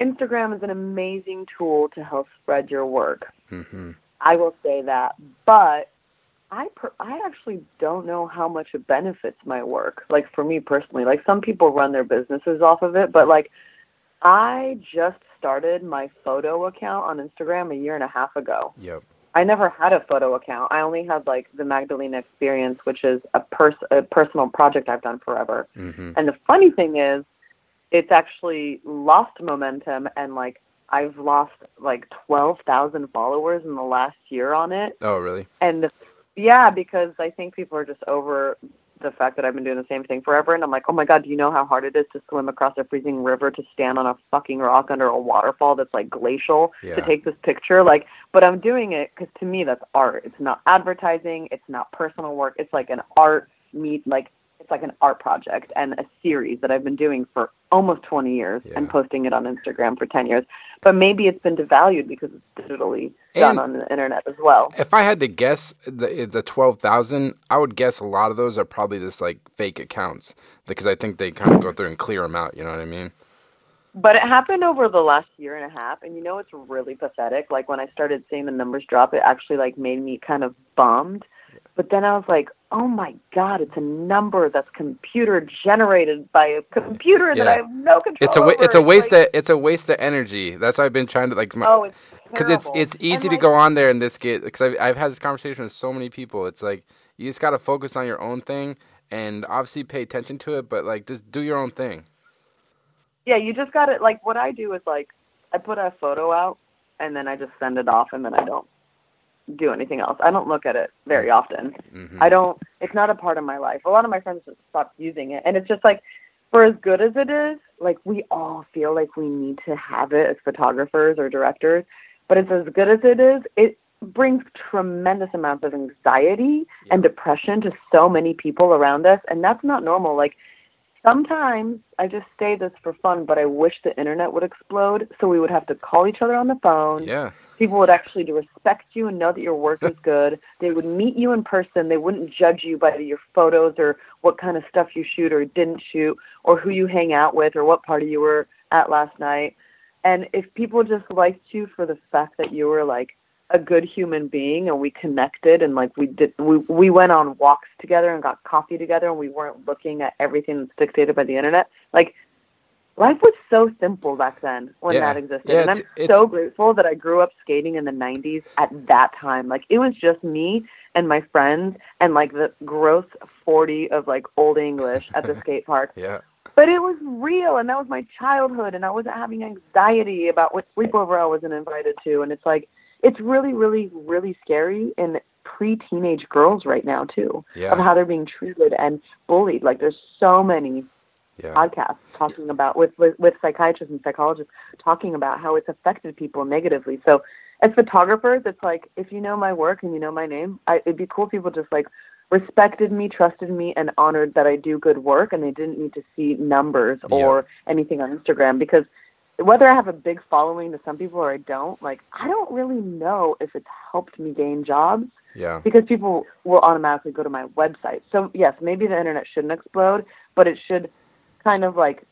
Instagram is an amazing tool to help spread your work. mm-hmm. I will say that, but I per- I actually don't know how much it benefits my work. Like for me personally, like some people run their businesses off of it, but like I just started my photo account on Instagram a year and a half ago. Yep. I never had a photo account. I only had like the Magdalena Experience, which is a pers- a personal project I've done forever. Mm-hmm. And the funny thing is, it's actually lost momentum, and like I've lost like twelve thousand followers in the last year on it. Oh, really? And the, yeah, because I think people are just over the fact that I've been doing the same thing forever, and I'm like, oh my god, do you know how hard it is to swim across a freezing river to stand on a fucking rock under a waterfall that's like glacial Yeah. to take this picture? Like, but I'm doing it because to me that's art. It's not advertising. It's not personal work. It's like an art meet like it's like an art project and a series that I've been doing for almost 20 years and posting it on Instagram for 10 years. But maybe it's been devalued because it's digitally done And- on the internet as well. If I had to guess the the twelve thousand, I would guess a lot of those are probably just like fake accounts because I think they kind of go through and clear them out. You know what I mean? But it happened over the last year and a half, and you know it's really pathetic. Like when I started seeing the numbers drop, it actually like made me kind of bummed. But then I was like, oh my god, it's a number that's computer generated by a computer Yeah. that I have no control. It's a wa- it's a waste like, of it's a waste of energy. That's why I've been trying to like my, oh, it's because it's it's easy And, to like, go on there and this get because I've, I've had this conversation with so many people it's like you just got to focus on your own thing and obviously pay attention to it but like just do your own thing Yeah, you just got to like what I do is like I put a photo out and then I just send it off and then I don't do anything else. I don't look at it very often. Mhm. I don't it's not a part of my life. A lot of my friends just stopped using it and it's just like for as good as it is, like we all feel like we need to have it as photographers or directors, but it's as good as it is, it brings tremendous amounts of anxiety and depression to so many people around us and that's not normal. Like sometimes I just say this for fun, but I wish the internet would explode so we would have to call each other on the phone. yeah People would actually respect you and know that your work is good. They would meet you in person. They wouldn't judge you by your photos or what kind of stuff you shoot or didn't shoot or who you hang out with or what party you were at last night. And if people just liked you for the fact that you were like a good human being and we connected and like we did we we went on walks together and got coffee together and we weren't looking at everything that's dictated by the internet. Like life was so simple back then when Yeah. that existed. Yeah, and i'm it's- it's- so grateful that i grew up skating in the 90s at that time. Like it was just me and my friends and like the gross 40 of like old english at the skate park. Yeah. But it was real and that was my childhood and i wasn't having anxiety about what sleepover i wasn't invited to. And it's like it's really really really scary in pre-teenage girls right now too of how they're being treated and bullied. Like there's so many yeah. podcasts talking about with, with with psychiatrists and psychologists talking about how it's affected people negatively. So as photographers it's like if you know my work and you know my name I, it'd be cool if people just like respected me trusted me and honored that i do good work and they didn't need to see numbers or anything on instagram because whether i have a big following to some people or i don't like i don't really know if it's helped me gain jobs yeah because people will automatically go to my website. So yes, maybe the internet shouldn't explode, but it should kind of like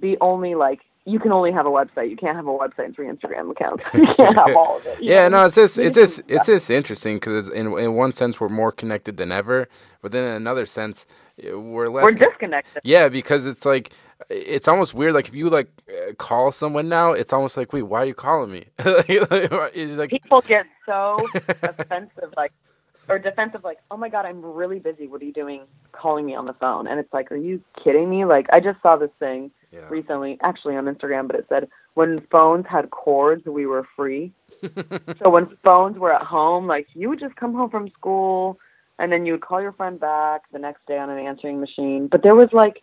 be only like you can only have a website. You can't have a website and three Instagram accounts. you can't have all of it. you yeah know? no it's just it's just it's just interesting because in in one sense we're more connected than ever but then in another sense we're less we're disconnected. Yeah, because it's like it's almost weird. Like if you like uh, call someone now, it's almost like, wait, why are you calling me? Like, People get so offensive, like or defensive, like, oh my god, I'm really busy. What are you doing calling me on the phone? And it's like, are you kidding me? Like I just saw this thing yeah. recently, actually on Instagram, but it said when phones had cords, we were free. so when phones were at home, like you would just come home from school and then you would call your friend back the next day on an answering machine. But there was like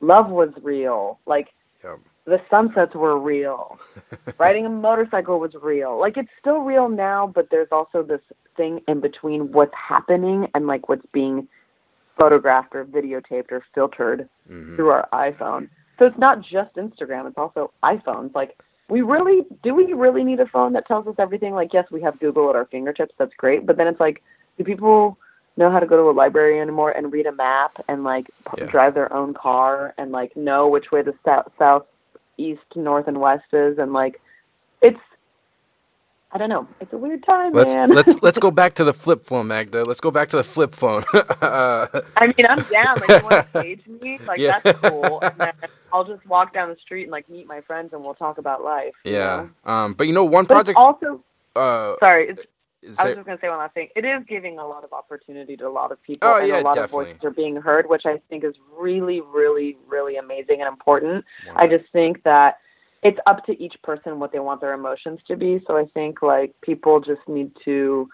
love was real. Like Yep. the sunsets were real. Riding a motorcycle was real. Like it's still real now, but there's also this thing in between what's happening and like what's being photographed or videotaped or filtered Mhm. through our iPhone. So it's not just Instagram, it's also iPhones. Like we really do we really need a phone that tells us everything? Like yes, we have Google at our fingertips, that's great, but then it's like do people know how to go to a library anymore and read a map and like p- Yeah. drive their own car and like know which way the south, south, east, north and west is and like it's I don't know. It's a weird time, Let's man. let's let's go back to the flip phone, Magda. Let's go back to the flip phone. uh, I mean, I'm down. Like, you want to stage me? Like, Yeah. that's cool. And then I'll just walk down the street and like meet my friends, and we'll talk about life. you yeah. know? Um. But you know, one But project. also Uh. sorry. It's, Is I was there, just gonna say one last thing. It is giving a lot of opportunity to a lot of people, Oh, and yeah, a lot definitely. of voices are being heard, which I think is really, really, really amazing and important. I just think that it's up to each person what they want their emotions to be. So I think like people just need to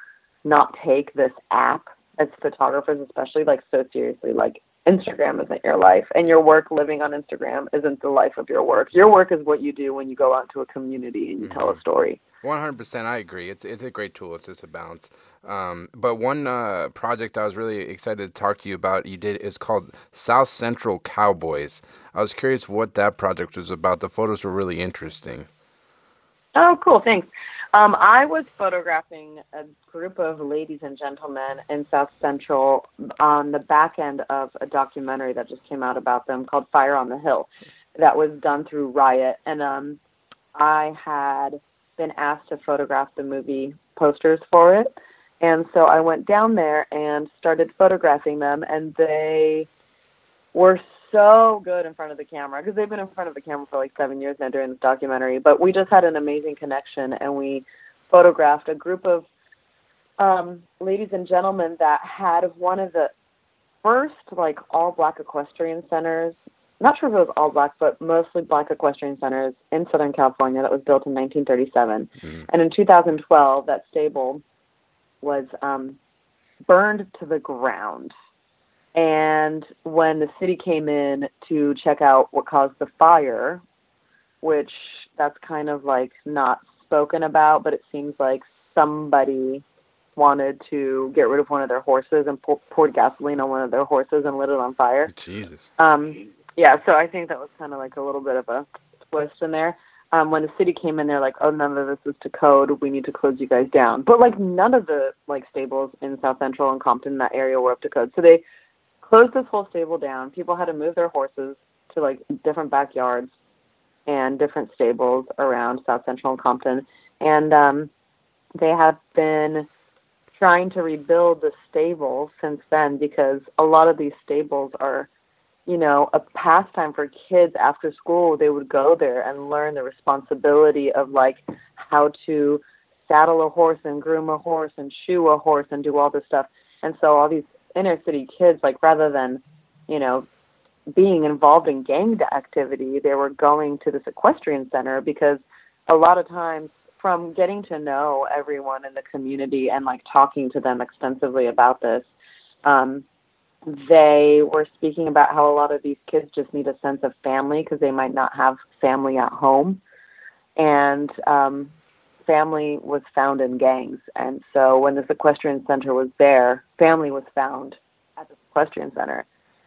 not take this app as photographers, especially like so seriously. Like Instagram isn't your life, and your work living on Instagram isn't the life of your work. Your work is what you do when you go out to a community and you tell a mm-hmm. story. One hundred percent, I agree. It's it's a great tool. It's just a balance. Um, but one uh, project I was really excited to talk to you about, you did, is called South Central Cowboys. I was curious what that project was about. The photos were really interesting. Oh, cool. Thanks. Um, I was photographing a group of ladies and gentlemen in South Central on the back end of a documentary that just came out about them called Fire on the Hill. that was done through Riot, and um, I had been asked to photograph the movie posters for it, and so I went down there and started photographing them, and they were so good in front of the camera because they've been in front of the camera for like seven years now during this documentary. But we just had an amazing connection, and we photographed a group of um, ladies and gentlemen that had one of the first like all black equestrian centers. Not sure if it was all black, but mostly black equestrian centers in Southern California that was built in 1937. Mm-hmm. And in 2012, that stable was um, burned to the ground. And when the city came in to check out what caused the fire, which that's kind of like not spoken about, but it seems like somebody wanted to get rid of one of their horses and pour, poured gasoline on one of their horses and lit it on fire. Jesus. Um, yeah, so I think that was kind of like a little bit of a twist in there. Um, when the city came in, they're like, "Oh, none of this is to code. We need to close you guys down." But like, none of the like stables in South Central and Compton, that area, were up to code. So they closed this whole stable down. People had to move their horses to like different backyards and different stables around South Central and Compton, and um, they have been trying to rebuild the stable since then because a lot of these stables are you know a pastime for kids after school they would go there and learn the responsibility of like how to saddle a horse and groom a horse and shoe a horse and do all this stuff. And so all these inner city kids like rather than you know being involved in gang activity they were going to this equestrian center because a lot of times from getting to know everyone in the community and like talking to them extensively about this, um, they were speaking about how a lot of these kids just need a sense of family because they might not have family at home. And um, family was found in gangs. And so when this equestrian center was there, family was found at the equestrian center.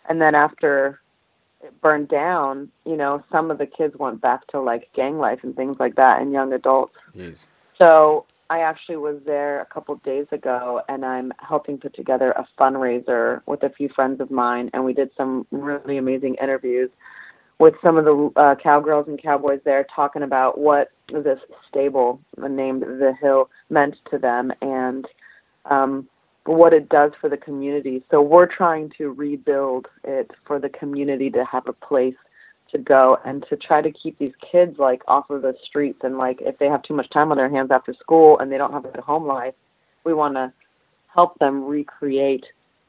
And then after it burned down, you know, some of the kids went back to like gang life and things like that and young adults. Yes. So I actually was there a couple days ago and I'm helping put together a fundraiser with a few friends of mine and we did some really amazing interviews with some of the uh, cowgirls and cowboys there talking about what this stable named the hill meant to them and um what it does for the community. So we're trying to rebuild it for the community to have a place to go and to try to keep these kids like off of the streets and like if they have too much time on their hands after school and they don't have a good home life, we want to help them recreate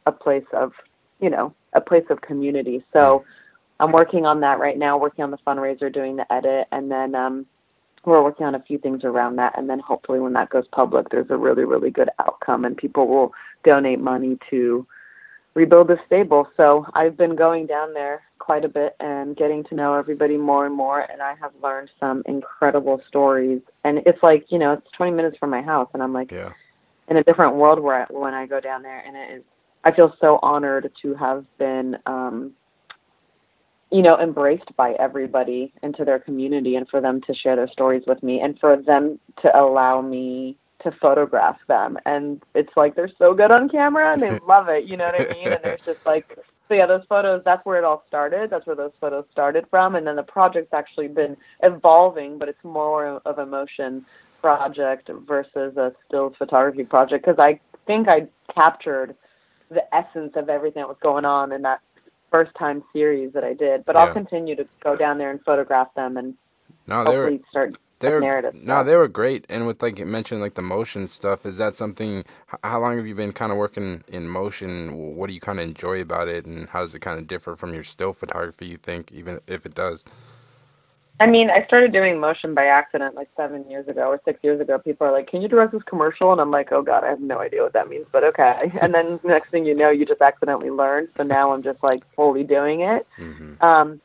a place of, you know, a place of community. So I'm working on that right now, working on the fundraiser, doing the edit and then um we're working on a few things around that and then hopefully when that goes public there's a really really good outcome and people will donate money to rebuild the stable so i've been going down there quite a bit and getting to know everybody more and more and i have learned some incredible stories and it's like you know it's 20 minutes from my house and i'm like yeah. in a different world where I, when i go down there and it is i feel so honored to have been um you know, embraced by everybody into their community and for them to share their stories with me and for them to allow me to photograph them. And it's like they're so good on camera and they love it, you know what I mean? And there's just like so yeah, those photos that's where it all started. That's where those photos started from and then the project's actually been evolving, but it's more of a motion project versus a stills photography project because I think I captured the essence of everything that was going on in that first time series that I did, but yeah. I'll continue to go down there and photograph them and no, they were, start they're, narrative. No, stuff. they were great. And with like you mentioned, like the motion stuff, is that something? How long have you been kind of working in motion? What do you kind of enjoy about it, and how does it kind of differ from your still photography? You think, even if it does? I mean, I started doing motion by accident like seven years ago or six years ago. People are like, "Can you direct this commercial?" And I'm like, "Oh God, I have no idea what that means, but okay." And then next thing you know, you just accidentally learn. So now I'm just like fully doing it. Mm-hmm. Um,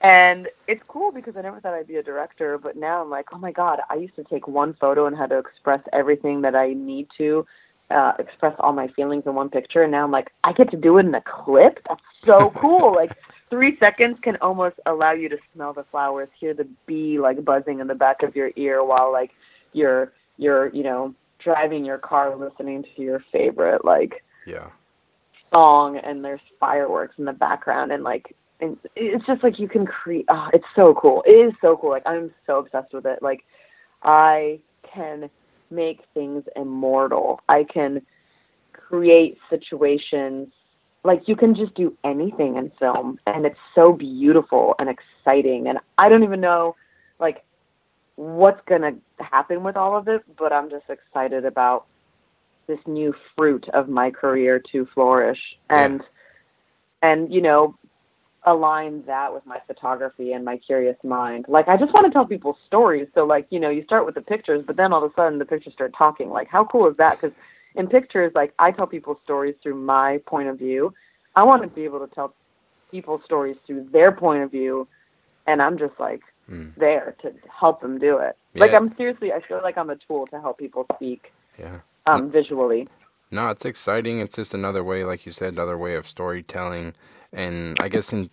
and it's cool because I never thought I'd be a director, but now I'm like, oh my God, I used to take one photo and had to express everything that I need to uh, express all my feelings in one picture. And now I'm like, I get to do it in a clip. That's so cool. like three seconds can almost allow you to smell the flowers, hear the bee like buzzing in the back of your ear while like you're you're you know driving your car listening to your favorite like yeah song and there's fireworks in the background and like and it's just like you can create oh, it's so cool. It is so cool. Like i'm so obsessed with it. Like i can make things immortal. I can create situations. Like you can just do anything in film and it's so beautiful and exciting and i don't even know like what's going to happen with all of it but i'm just excited about this new fruit of my career to flourish. And yeah. and you know align that with my photography and my curious mind. Like i just want to tell people stories. So like you know you start with the pictures but then all of a sudden the pictures start talking. Like how cool is that? Because in pictures like i tell people stories through my point of view. I want to be able to tell people stories through their point of view and i'm just like mm. there to help them do it. Yeah. like i'm seriously i feel like i'm a tool to help people speak yeah. um, visually. No, it's exciting. It's just another way, like you said, another way of storytelling. And I guess in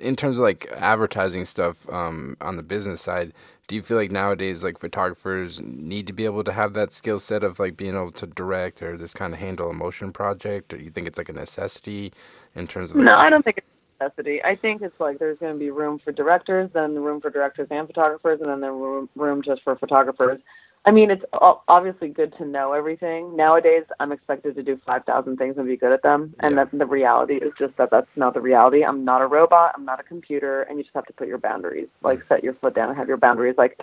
in terms of like advertising stuff um, on the business side, do you feel like nowadays like photographers need to be able to have that skill set of like being able to direct or just kind of handle a motion project, or do you think it's like a necessity in terms of? Like, no, I don't think it's a necessity. I think it's like there's going to be room for directors, then room for directors and photographers, and then there's room just for photographers. I mean, it's obviously good to know everything. Nowadays, I'm expected to do 5,000 things and be good at them. And yeah. the reality is just that that's not the reality. I'm not a robot. I'm not a computer. And you just have to put your boundaries, like mm-hmm. set your foot down and have your boundaries. Like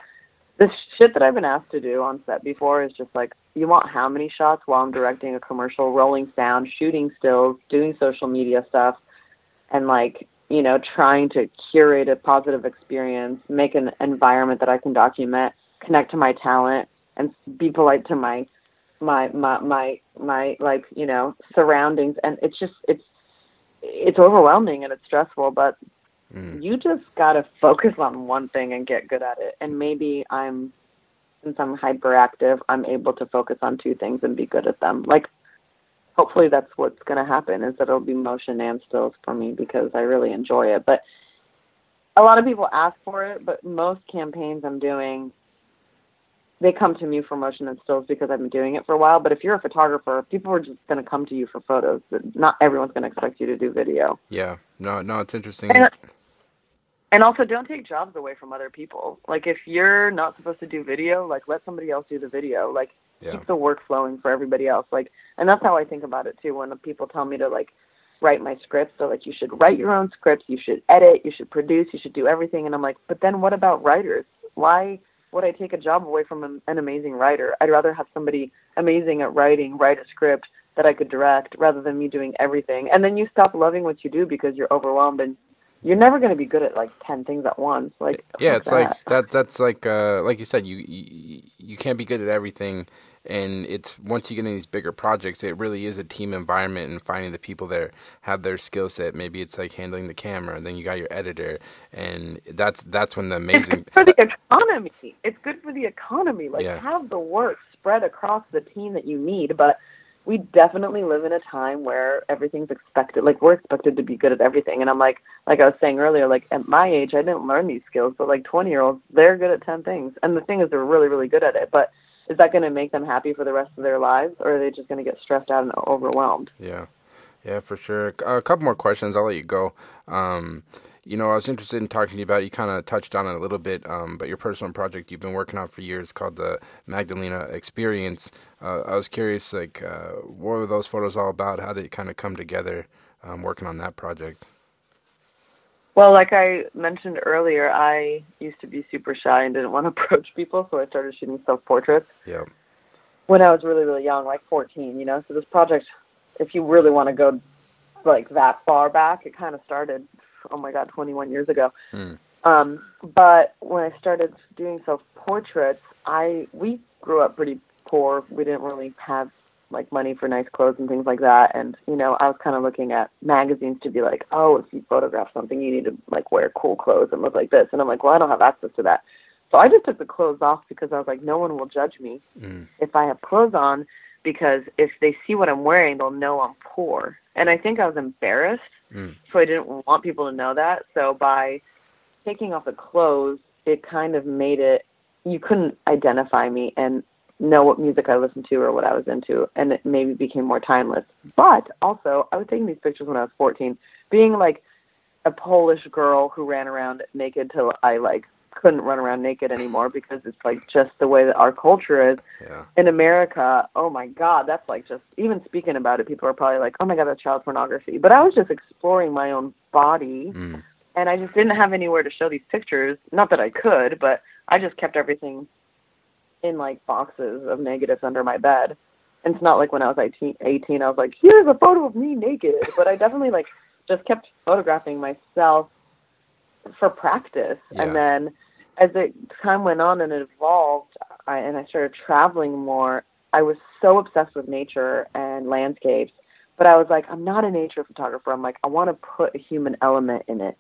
this shit that I've been asked to do on set before is just like, you want how many shots while I'm directing a commercial, rolling sound, shooting stills, doing social media stuff, and like, you know, trying to curate a positive experience, make an environment that I can document, connect to my talent and be polite to my my my my my like you know surroundings. And it's just it's it's overwhelming and it's stressful but mm. you just got to focus on one thing and get good at it. And maybe i'm since i'm hyperactive i'm able to focus on two things and be good at them. Like hopefully that's what's going to happen is that it'll be motion and stills for me because i really enjoy it. But a lot of people ask for it but most campaigns i'm doing they come to me for motion and stills because I've been doing it for a while. But if you're a photographer, people are just going to come to you for photos. Not everyone's going to expect you to do video. Yeah, no, no, it's interesting. And, and also, don't take jobs away from other people. Like if you're not supposed to do video, like let somebody else do the video. Like yeah. keep the work flowing for everybody else. Like, and that's how I think about it too. When people tell me to like write my scripts, so like you should write your own scripts, you should edit, you should produce, you should do everything. And I'm like, but then what about writers? Why? Would I take a job away from an, an amazing writer? I'd rather have somebody amazing at writing write a script that I could direct rather than me doing everything. And then you stop loving what you do because you're overwhelmed and you're never going to be good at like 10 things at once. Like Yeah, it's that. like that that's like uh like you said you, you you can't be good at everything and it's once you get in these bigger projects it really is a team environment and finding the people that have their skill set. Maybe it's like handling the camera and then you got your editor. And that's that's when the amazing it's good for the economy. It's good for the economy. Like yeah. have the work spread across the team that you need. But we definitely live in a time where everything's expected like we're expected to be good at everything. And i'm like like i was saying earlier like at my age i didn't learn these skills. But like 20 year olds they're good at 10 things. And the thing is they're really really good at it. But is that going to make them happy for the rest of their lives, or are they just going to get stressed out and overwhelmed? Yeah, yeah, for sure. A couple more questions. I'll let you go. Um, you know, I was interested in talking to you about. You kind of touched on it a little bit, um, but your personal project you've been working on for years called the Magdalena Experience. Uh, I was curious, like, uh, what were those photos all about? How did it kind of come together, um, working on that project? Well, like I mentioned earlier, I used to be super shy and didn't want to approach people, so I started shooting self portraits. Yeah. When I was really, really young, like 14, you know. So this project, if you really want to go like that far back, it kind of started, oh my God, 21 years ago. Mm. Um, but when I started doing self portraits, I we grew up pretty poor. We didn't really have like money for nice clothes and things like that. And you know, I was kind of looking at magazines to be like, oh, if you photograph something, you need to like wear cool clothes and look like this. And I'm like, well, I don't have access to that. So I just took the clothes off because I was like, no one will judge me mm. if I have clothes on because if they see what I'm wearing, they'll know I'm poor. And I think I was embarrassed, mm. so I didn't want people to know that. So by taking off the clothes, it kind of made it you couldn't identify me and know what music I listened to or what I was into, and it maybe became more timeless. But also, I was taking these pictures when I was 14, being like a Polish girl who ran around naked till I like couldn't run around naked anymore because it's like just the way that our culture is. Yeah. In America, oh my God, that's like just even speaking about it, people are probably like, oh my God, that's child pornography. But I was just exploring my own body Mm. and I just didn't have anywhere to show these pictures. Not that I could, but I just kept everything in like boxes of negatives under my bed. And it's not like when I was 18, 18 I was like, here's a photo of me naked. But I definitely like just kept photographing myself for practice. Yeah. And then as it time went on and it evolved, I, and I started traveling more, I was so obsessed with nature and landscapes. But I was like, I'm not a nature photographer. I'm like, I want to put a human element in it.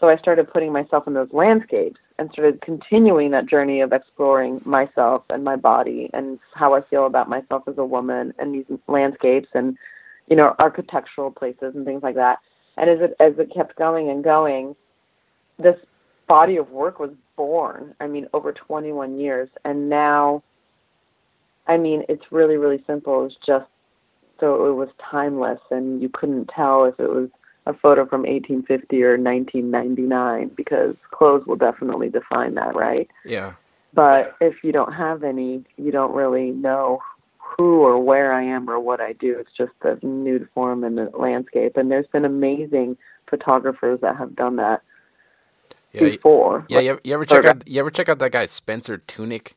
So I started putting myself in those landscapes and started continuing that journey of exploring myself and my body and how I feel about myself as a woman and these landscapes and you know architectural places and things like that. And as it as it kept going and going, this body of work was born. I mean, over 21 years, and now, I mean, it's really really simple. It's just so it was timeless, and you couldn't tell if it was a photo from 1850 or 1999 because clothes will definitely define that, right? Yeah. But if you don't have any, you don't really know who or where I am or what I do. It's just the nude form and the landscape. And there's been amazing photographers that have done that Yeah. before. Yeah. You ever, you ever check out? You ever check out that guy Spencer Tunick?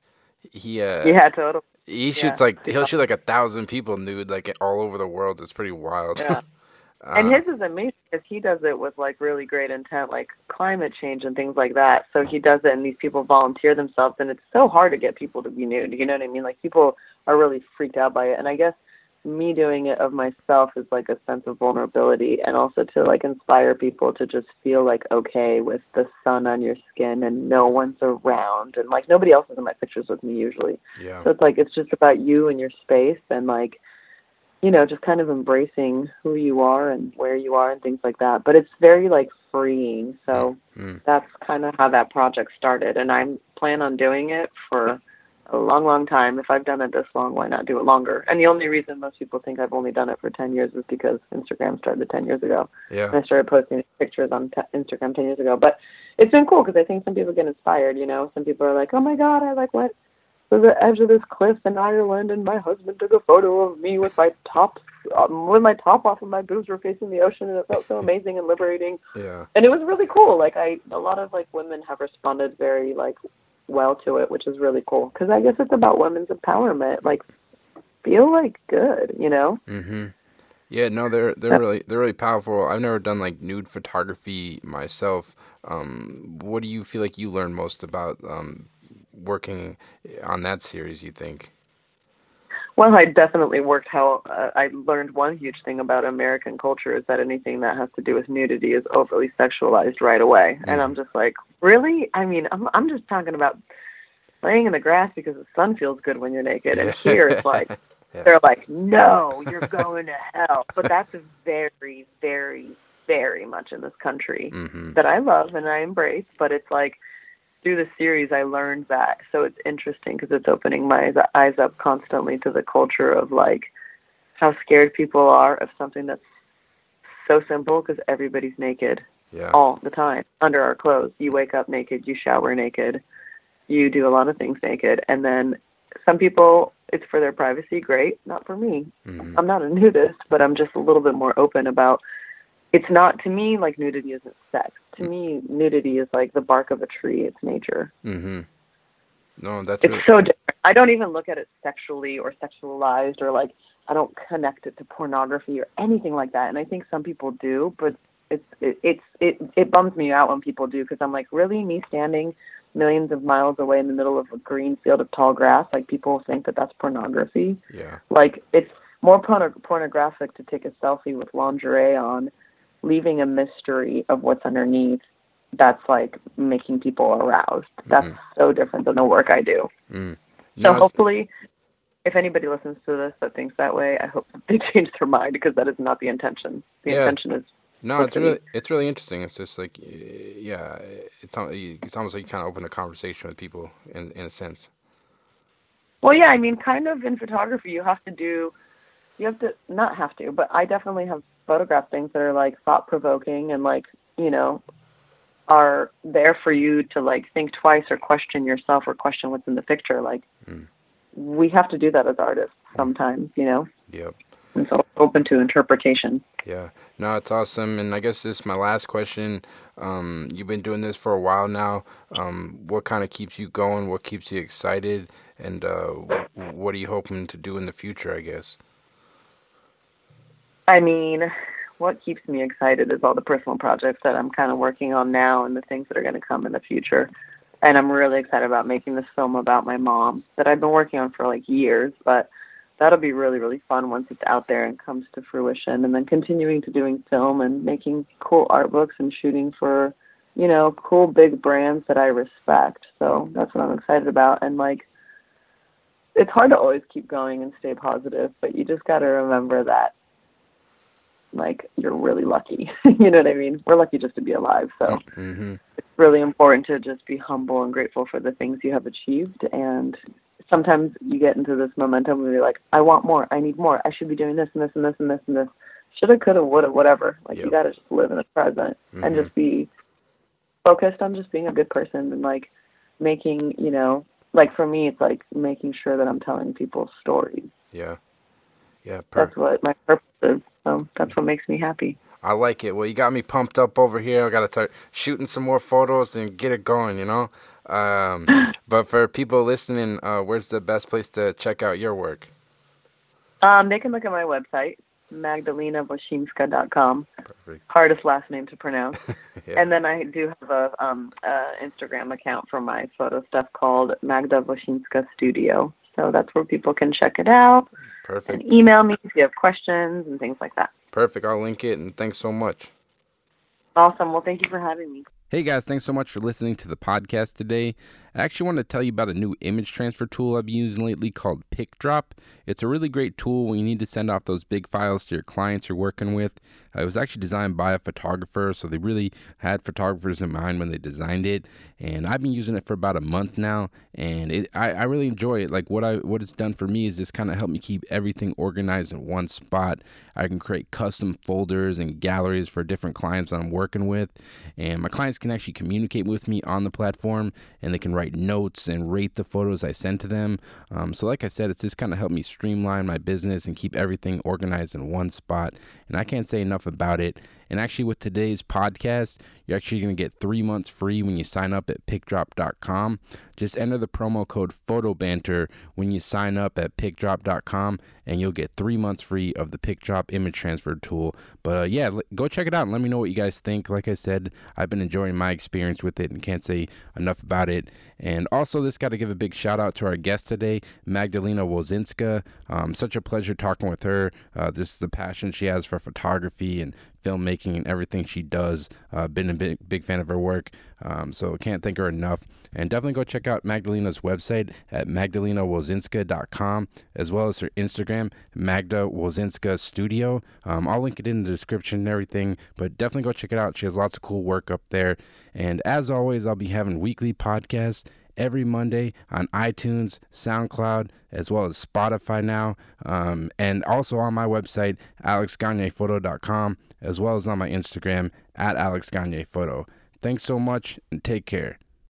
He uh. yeah, totally. He shoots yeah. like he'll shoot like a thousand people nude like all over the world. It's pretty wild. Yeah. Uh, and his is amazing because he does it with like really great intent, like climate change and things like that. So he does it, and these people volunteer themselves, and it's so hard to get people to be nude. You know what I mean? Like people are really freaked out by it, and I guess me doing it of myself is like a sense of vulnerability, and also to like inspire people to just feel like okay with the sun on your skin and no one's around, and like nobody else is in my pictures with me usually. yeah. So it's like it's just about you and your space and like you know, just kind of embracing who you are and where you are and things like that. But it's very like freeing. So Mm. that's kind of how that project started and I'm plan on doing it for a long, long time. If I've done it this long, why not do it longer? And the only reason most people think I've only done it for 10 years is because Instagram started 10 years ago. Yeah. And I started posting pictures on t- Instagram 10 years ago. But it's been cool because I think some people get inspired, you know. Some people are like, oh my God, I like went to the edge of this cliff in Ireland and my husband took a photo of me with my top, um, with my top off and my boobs were facing the ocean and it felt so amazing and liberating. Yeah. And it was really cool. Like I, a lot of like women have responded very like well to it, which is really cool because I guess it's about women's empowerment. Like feel like good, you know? Mm-hmm. Yeah, no, they're they're really they're really powerful. I've never done like nude photography myself. Um, what do you feel like you learned most about um, working on that series? You think? Well, I definitely worked how uh, I learned one huge thing about American culture is that anything that has to do with nudity is overly sexualized right away. And I'm just like, really? I mean, I'm I'm just talking about laying in the grass because the sun feels good when you're naked. And here it's like Yeah. they're like, no, you're going to hell. But that's very, very, very much in this country Mm-hmm. that I love and I embrace. But it's like through the series, I learned that. So it's interesting because it's opening my eyes- up constantly to the culture of like how scared people are of something that's so simple because everybody's naked Yeah. all the time under our clothes. You wake up naked, you shower naked, you do a lot of things naked, and then some people it's for their privacy. Great, not for me. Mhm. I'm not a nudist, but I'm just a little bit more open about. It's not to me like nudity isn't sex. To me, nudity is like the bark of a tree. It's nature. Mm-hmm. No, that's It's really, so different. I don't even look at it sexually or sexualized or like I don't connect it to pornography or anything like that. And I think some people do, but it's it, it's it it bums me out when people do because I'm like, really, me standing millions of miles away in the middle of a green field of tall grass, like people think that that's pornography. yeah. Like it's more porno- pornographic to take a selfie with lingerie on, leaving a mystery of what's underneath. That's like making people aroused. That's Mhm. so different than the work I do. Mm. So No, hopefully, if anybody listens to this that thinks that way, I hope they change their mind because that is not the intention. The Yeah. intention is No, it's really it's really interesting. It's just like yeah, it's it's almost like you kind of open a conversation with people in in a sense. Well, yeah, I mean, kind of in photography, you have to do, you have to not have to, but I definitely have photographed things that are like thought provoking and like you know are there for you to like think twice or question yourself or question what's in the picture. Like mm. we have to do that as artists sometimes, you know. Yep. And so open to interpretation. Yeah. No, it's awesome. And I guess this is my last question. Um, you've been doing this for a while now. Um, what kind of keeps you going? What keeps you excited? And uh, what are you hoping to do in the future, I guess? I mean, what keeps me excited is all the personal projects that I'm kind of working on now and the things that are going to come in the future. And I'm really excited about making this film about my mom that I've been working on for like years, but that'll be really really fun once it's out there and comes to fruition and then continuing to doing film and making cool art books and shooting for you know cool big brands that I respect. So that's what I'm excited about and like it's hard to always keep going and stay positive, but you just got to remember that like you're really lucky. you know what I mean? We're lucky just to be alive. So mm-hmm. it's really important to just be humble and grateful for the things you have achieved. And sometimes you get into this momentum where you're like, I want more. I need more. I should be doing this and this and this and this and this. Shoulda, coulda, woulda, whatever. Like yep. you got to just live in the present mm-hmm. and just be focused on just being a good person and like making, you know, like for me, it's like making sure that I'm telling people stories. Yeah. Yeah. Per- That's what my purpose is. So that's what makes me happy. I like it. Well, you got me pumped up over here. I got to start shooting some more photos and get it going, you know? Um, but for people listening, uh, where's the best place to check out your work? Um, they can look at my website, magdalenawosinska.com. Perfect. Hardest last name to pronounce. yeah. And then I do have a um, uh, Instagram account for my photo stuff called Magda Wosinska Studio. So that's where people can check it out. Perfect. And email me if you have questions and things like that. Perfect. I'll link it and thanks so much. Awesome. Well, thank you for having me. Hey guys, thanks so much for listening to the podcast today. I actually want to tell you about a new image transfer tool I've been using lately called PicDrop. It's a really great tool when you need to send off those big files to your clients you're working with. Uh, it was actually designed by a photographer, so they really had photographers in mind when they designed it. And I've been using it for about a month now, and it, I, I really enjoy it. Like what I what it's done for me is just kind of helped me keep everything organized in one spot. I can create custom folders and galleries for different clients I'm working with, and my clients can actually communicate with me on the platform, and they can write write notes and rate the photos I send to them. Um, so, like I said, it's just kind of helped me streamline my business and keep everything organized in one spot. And I can't say enough about it. And actually, with today's podcast, you're actually going to get three months free when you sign up at picdrop.com. Just enter the promo code PhotoBanter when you sign up at picdrop.com, and you'll get three months free of the PicDrop image transfer tool. But uh, yeah, go check it out and let me know what you guys think. Like I said, I've been enjoying my experience with it and can't say enough about it. And also, this got to give a big shout out to our guest today, Magdalena Wosinska. Um, such a pleasure talking with her. Uh, this is the passion she has for photography and filmmaking and everything she does. Uh, been a big, big fan of her work, um, so can't thank her enough. And definitely go check out Magdalena's website at magdalenawosinska.com as well as her Instagram, Magda Wosinska Studio. Um, I'll link it in the description and everything, but definitely go check it out. She has lots of cool work up there. And as always, I'll be having weekly podcasts every Monday on iTunes, SoundCloud, as well as Spotify now, um, and also on my website, alexgagnephoto.com, as well as on my Instagram at alexgagnephoto. Thanks so much and take care.